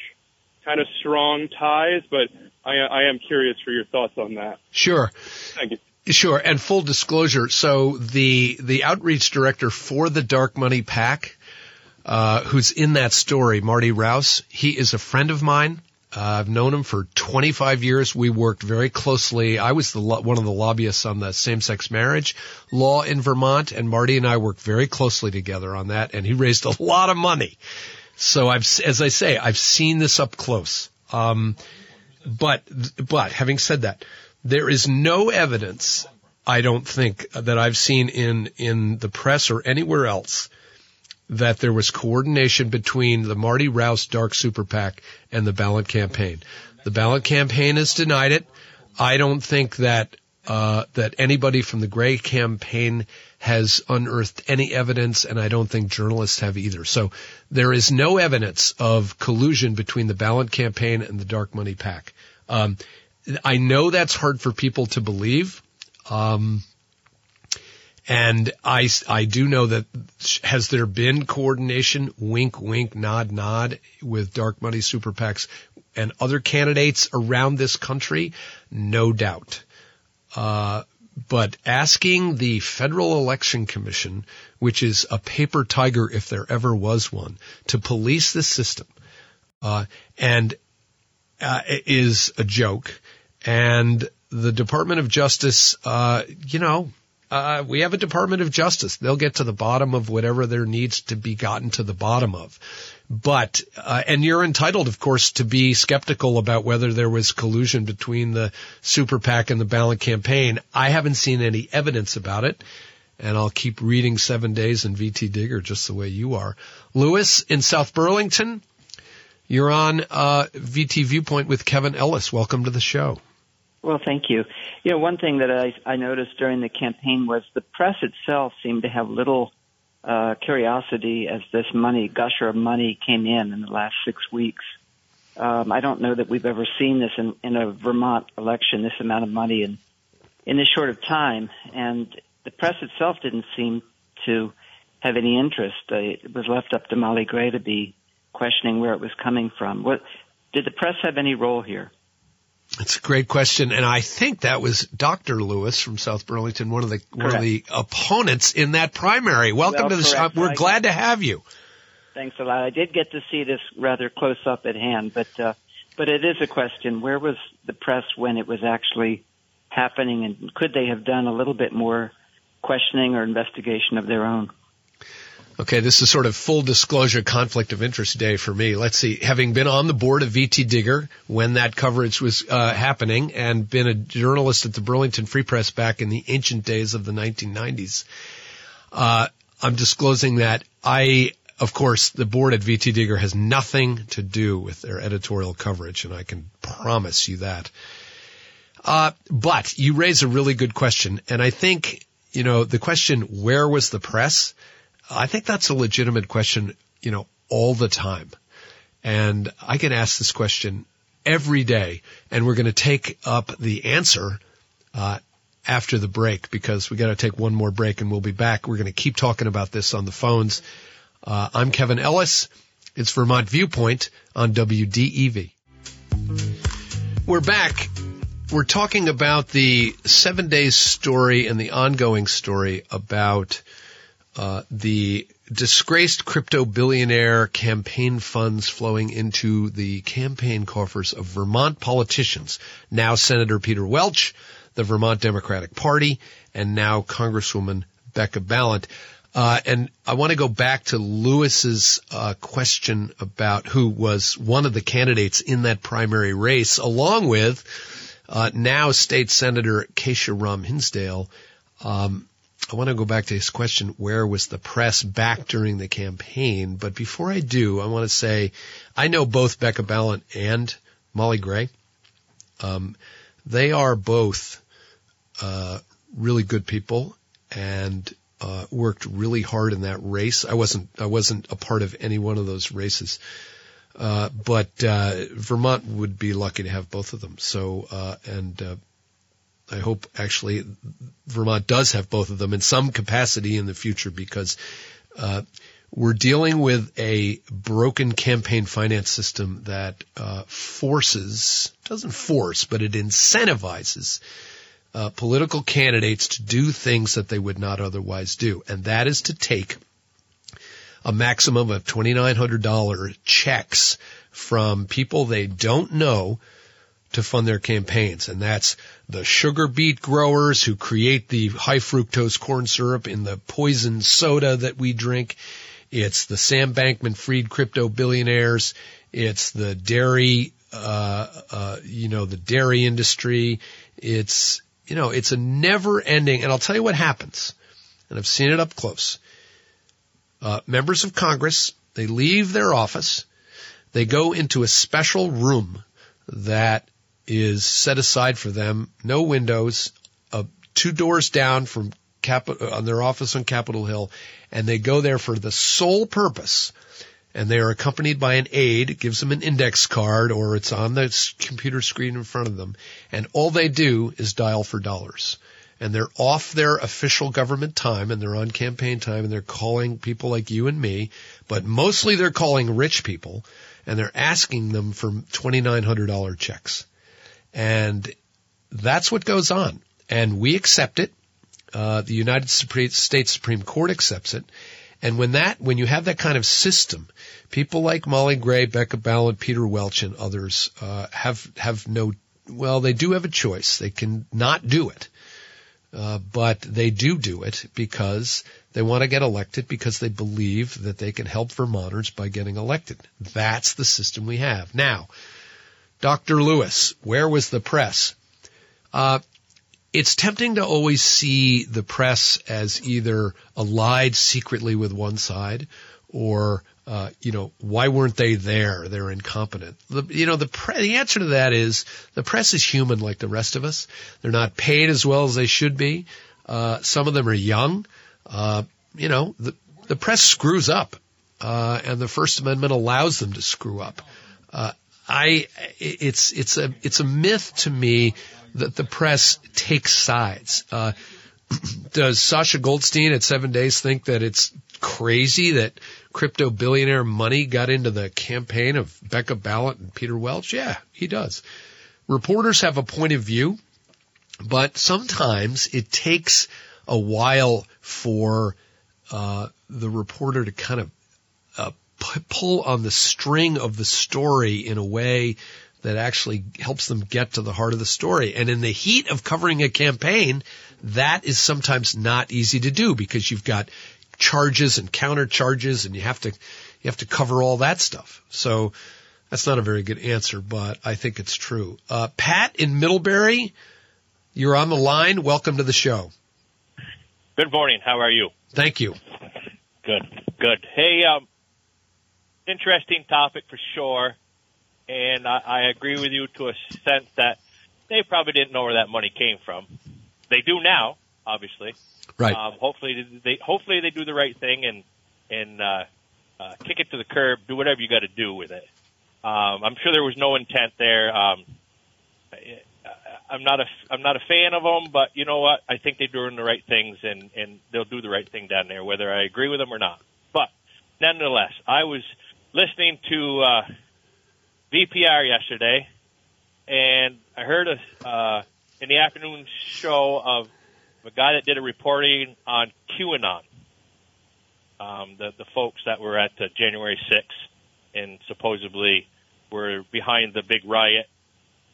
kind of strong ties. But I, I am curious for your thoughts on that. Sure. Thank you. Sure, and full disclosure. So the the outreach director for the Dark Money PAC, uh, who's in that story, Marty Rouse, he is a friend of mine. Uh, I've known him for 25 years. We worked very closely. I was the lo- one of the lobbyists on the same-sex marriage law in Vermont, and Marty and I worked very closely together on that. And he raised a lot of money. So I've, as I say, I've seen this up close. Um, but but having said that, there is no evidence, I don't think, that I've seen in in the press or anywhere else that there was coordination between the Marty Rouse Dark Super PAC and the Balint campaign. The Balint campaign has denied it. I don't think that uh, that anybody from the Gray campaign has unearthed any evidence, and I don't think journalists have either. So there is no evidence of collusion between the Balint campaign and the Dark Money PAC. Um, I know that's hard for people to believe. Um, and I, I do know that has there been coordination, wink, wink, nod, nod with dark money super PACs and other candidates around this country? No doubt. Uh, but asking the Federal Election Commission, which is a paper tiger if there ever was one, to police the system, uh, and uh, is a joke. And the Department of Justice, uh, you know, uh, we have a Department of Justice. They'll get to the bottom of whatever there needs to be gotten to the bottom of. But, uh, and you're entitled, of course, to be skeptical about whether there was collusion between the super PAC and the Balint campaign. I haven't seen any evidence about it. And I'll keep reading Seven Days and VT Digger just the way you are. Lewis in South Burlington, you're on uh, VT Viewpoint with Kevin Ellis. Welcome to the show. Well, thank you. You know, one thing that I, I noticed during the campaign was the press itself seemed to have little uh, curiosity as this money, gusher of money came in in the last six weeks. Um, I don't know that we've ever seen this in, in a Vermont election, this amount of money in, in this short of time. And the press itself didn't seem to have any interest. Uh, it was left up to Molly Gray to be questioning where it was coming from. What, did the press have any role here? It's a great question, and I think that was Dr. Lewis from South Burlington, one of the one of the opponents in that primary. Welcome Well, to the show. We're I- glad to have you. Thanks a lot. I did get to see this rather close up at hand, but uh, but it is a question. Where was the press when it was actually happening, and could they have done a little bit more questioning or investigation of their own? Okay, this is sort of full disclosure conflict of interest day for me. Let's see, having been on the board of VT Digger when that coverage was uh, happening and been a journalist at the Burlington Free Press back in the ancient days of the 1990s, uh, I'm disclosing that I, of course, the board at VT Digger has nothing to do with their editorial coverage, and I can promise you that. Uh, but you raise a really good question, and I think, you know, the question, where was the press? I think that's a legitimate question, you know, all the time. And I can ask this question every day, and we're going to take up the answer uh, after the break because we got to take one more break, and we'll be back. We're going to keep talking about this on the phones. Uh, I'm Kevin Ellis. It's Vermont Viewpoint on WDEV. We're back. We're talking about the seven days story and the ongoing story about uh, the disgraced crypto billionaire campaign funds flowing into the campaign coffers of Vermont politicians. Now Senator Peter Welch, the Vermont Democratic Party, and now Congresswoman Becca Balint. Uh, and I want to go back to Lewis's uh, question about who was one of the candidates in that primary race, along with uh, now State Senator Kesha Ram Hinsdale. Um, I want to go back to his question, where was the press back during the campaign? But before I do, I want to say I know both Becca Balint and Molly Gray. Um, they are both uh, really good people and uh, worked really hard in that race. I wasn't I wasn't a part of any one of those races, uh, but uh, Vermont would be lucky to have both of them. So uh, and uh, I hope actually Vermont does have both of them in some capacity in the future because uh, we're dealing with a broken campaign finance system that uh, forces, doesn't force, but it incentivizes uh, political candidates to do things that they would not otherwise do. And that is to take a maximum of $2,900 checks from people they don't know to fund their campaigns. And that's the sugar beet growers who create the high fructose corn syrup in the poison soda that we drink. It's the Sam Bankman Fried crypto billionaires. It's the dairy, uh, uh, you know, the dairy industry. It's, you know, it's a never ending, and I'll tell you what happens. And I've seen it up close. Uh, members of Congress, they leave their office. They go into a special room that is set aside for them. No windows, uh, two doors down from Cap- uh, on their office on Capitol Hill, and they go there for the sole purpose. And they are accompanied by an aide, gives them an index card, or it's on the computer screen in front of them, and all they do is dial for dollars. And they're off their official government time, and they're on campaign time, and they're calling people like you and me, but mostly they're calling rich people, and they're asking them for $2,900 checks. And that's what goes on. And we accept it. Uh, the United States Supreme Court accepts it. And when that, when you have that kind of system, people like Molly Gray, Becca Balint, Peter Welch, and others uh, have have no. Well, they do have a choice. They can not do it, uh, but they do do it because they want to get elected because they believe that they can help Vermonters by getting elected. That's the system we have now. Dr. Lewis, where was the press? Uh, it's tempting to always see the press as either allied secretly with one side or uh, you know why weren't they there? They're incompetent. The, you know the pre- the answer to that is the press is human like the rest of us. They're not paid as well as they should be. Uh, some of them are young. Uh, you know the the press screws up uh, and the first amendment allows them to screw up. Uh, I it's it's a it's a myth to me that the press takes sides. Uh, does Sasha Goldstein at Seven Days think that it's crazy that crypto billionaire money got into the campaign of Becca Balint and Peter Welch? Yeah, he does. Reporters have a point of view, but sometimes it takes a while for uh, the reporter to kind of uh, pull on the string of the story in a way that actually helps them get to the heart of the story. And in the heat of covering a campaign, that is sometimes not easy to do because you've got charges and counter charges and you have to, you have to cover all that stuff. So that's not a very good answer, but I think it's true. Uh, Pat in Middlebury, you're on the line. Welcome to the show. Good morning. How are you? Thank you. Good. Good. Hey, um, interesting topic for sure, and I, I agree with you to a sense that they probably didn't know where that money came from. They do now, obviously. Right. Um, hopefully, they hopefully they do the right thing and and uh, uh, kick it to the curb. Do whatever you got to do with it. Um, I'm sure there was no intent there. Um, I'm not a I'm not a fan of them, but you know what? I think they're doing the right things, and and they'll do the right thing down there, whether I agree with them or not. But nonetheless, I was listening to uh, VPR yesterday, and I heard a, uh, in the afternoon show of a guy that did a reporting on QAnon. Um, the the folks that were at uh, January 6th and supposedly were behind the big riot.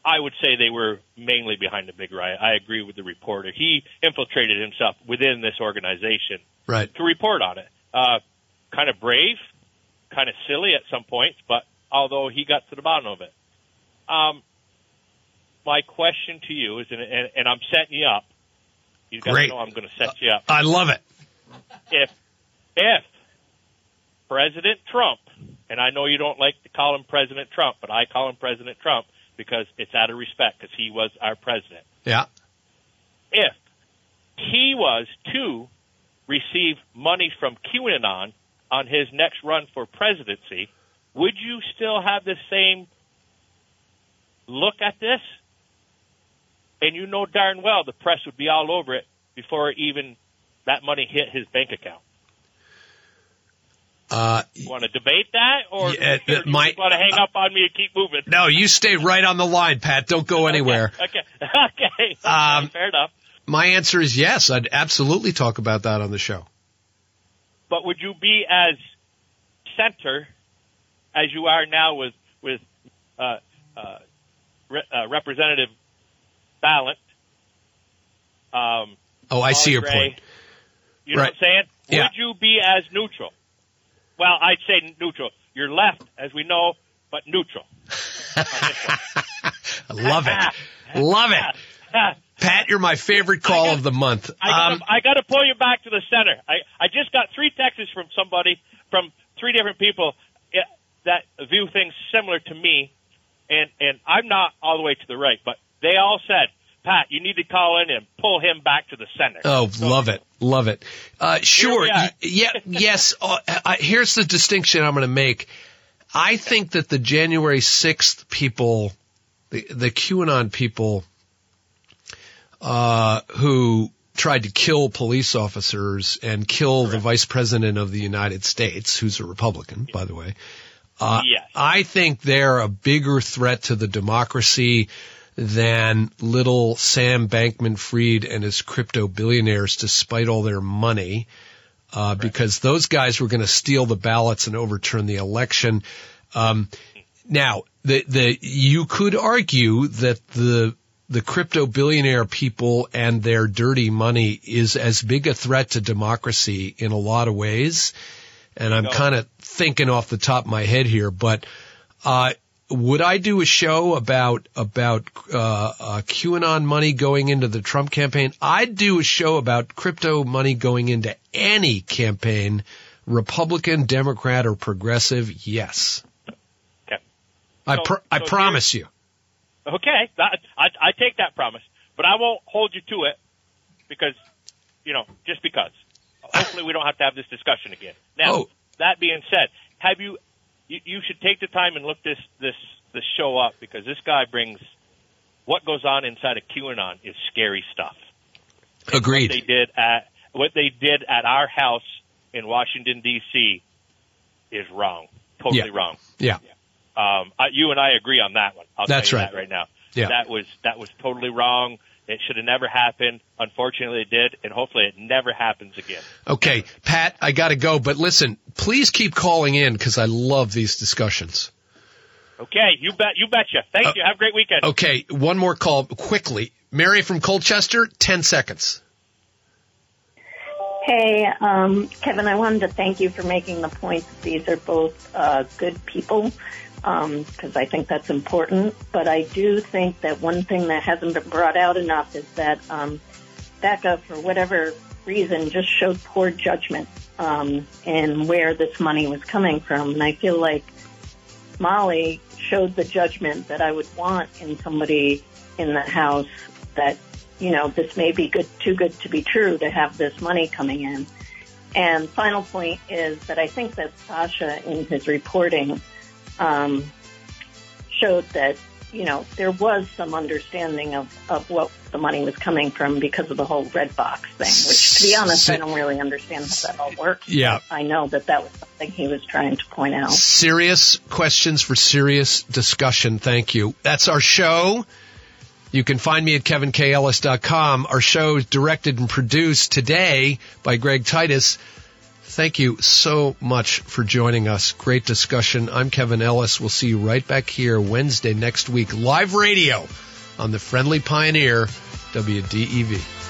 I would say they were mainly behind the big riot. I agree with the reporter. He infiltrated himself within this organization right. to report on it. Uh, kind of brave, kind of silly at some points, but although he got to the bottom of it. Um, my question to you is, and, and, and I'm setting you up, You Great. know I'm going to set you up. I love it. If if President Trump, and I know you don't like to call him President Trump, but I call him President Trump because it's out of respect because he was our president. Yeah. If he was to receive money from QAnon on his next run for presidency, would you still have the same look at this? And you know darn well the press would be all over it before even that money hit his bank account. Uh, You want to debate that, or Yeah, you my- want to hang up on me and keep moving? no, you stay right on the line, Pat. Don't go anywhere. Okay, okay, okay. Um, fair enough. My answer is yes. I'd absolutely talk about that on the show. But would you be as center as you are now with with uh, uh, re- uh, Representative Balint? Um, Oh, I see your Gray, point. You know Right. what I'm saying? Yeah. Would you be as neutral? Well, I'd say neutral. You're left, as we know, but neutral. I love it. Love it. Pat, you're my favorite call of the month. I gotta, Um, I got to pull you back to the center. I, I just got three texts from somebody from three different people eh, that view things similar to me, and and I'm not all the way to the right, but they all said, Pat, you need to call in and pull him back to the center. Oh, love it, love it. Uh, sure, we are. y- yeah, yes. Uh, I, here's the distinction I'm going to make. I think that the January 6th people, the, the QAnon people, uh, who tried to kill police officers and kill the vice president of the United States, who's a Republican, by the way. Uh, Yes. I think they're a bigger threat to the democracy than little Sam Bankman Fried and his crypto billionaires despite all their money. Uh, because those guys were going to steal the ballots and overturn the election. Um, now, the, the, you could argue that the, the crypto billionaire people and their dirty money is as big a threat to democracy in a lot of ways. And I'm kind of thinking off the top of my head here, but, uh, would I do a show about about uh, uh, QAnon money going into the Trump campaign? I'd do a show about crypto money going into any campaign, Republican, Democrat, or progressive. Yes, Okay. I So- pr- I so promise you. Okay, that, I, I take that promise, but I won't hold you to it because, you know, just because. Hopefully, we don't have to have this discussion again. Now, Oh. that being said, have you, you? You should take the time and look this this this show up because this guy brings what goes on inside of QAnon is scary stuff. What Agreed. they did at what they did at our house in Washington D.C. is wrong, totally Yeah. wrong. Yeah. Um, I, you and I agree on that one. I'll That's tell you right. that right now. Yeah. That was that was totally wrong. It should have never happened. Unfortunately, it did, and hopefully, it never happens again. Okay, Pat, I got to go, but listen, please keep calling in because I love these discussions. Okay, you bet. You betcha. Thank Uh, you. Have a great weekend. Okay, one more call quickly. Mary from Colchester, ten seconds. Hey, um, Kevin, I wanted to thank you for making the point that these are both uh, good people because I think that's important. But I do think that one thing that hasn't been brought out enough is that um, Becca, for whatever reason, just showed poor judgment um, in where this money was coming from. And I feel like Molly showed the judgment that I would want in somebody in the house that, you know, this may be good, too good to be true to have this money coming in. And final point is that I think that Sasha in his reporting, um, showed that, you know, there was some understanding of, of what the money was coming from because of the whole red box thing, which to be honest, I don't really understand how that all works. Yeah. I know that that was something he was trying to point out. Serious questions for serious discussion. Thank you. That's our show. You can find me at kevinkellis.com. Our show is directed and produced today by Greg Titus. Thank you so much for joining us. Great discussion. I'm Kevin Ellis. We'll see you right back here Wednesday next week. Live radio on the Friendly Pioneer, WDEV.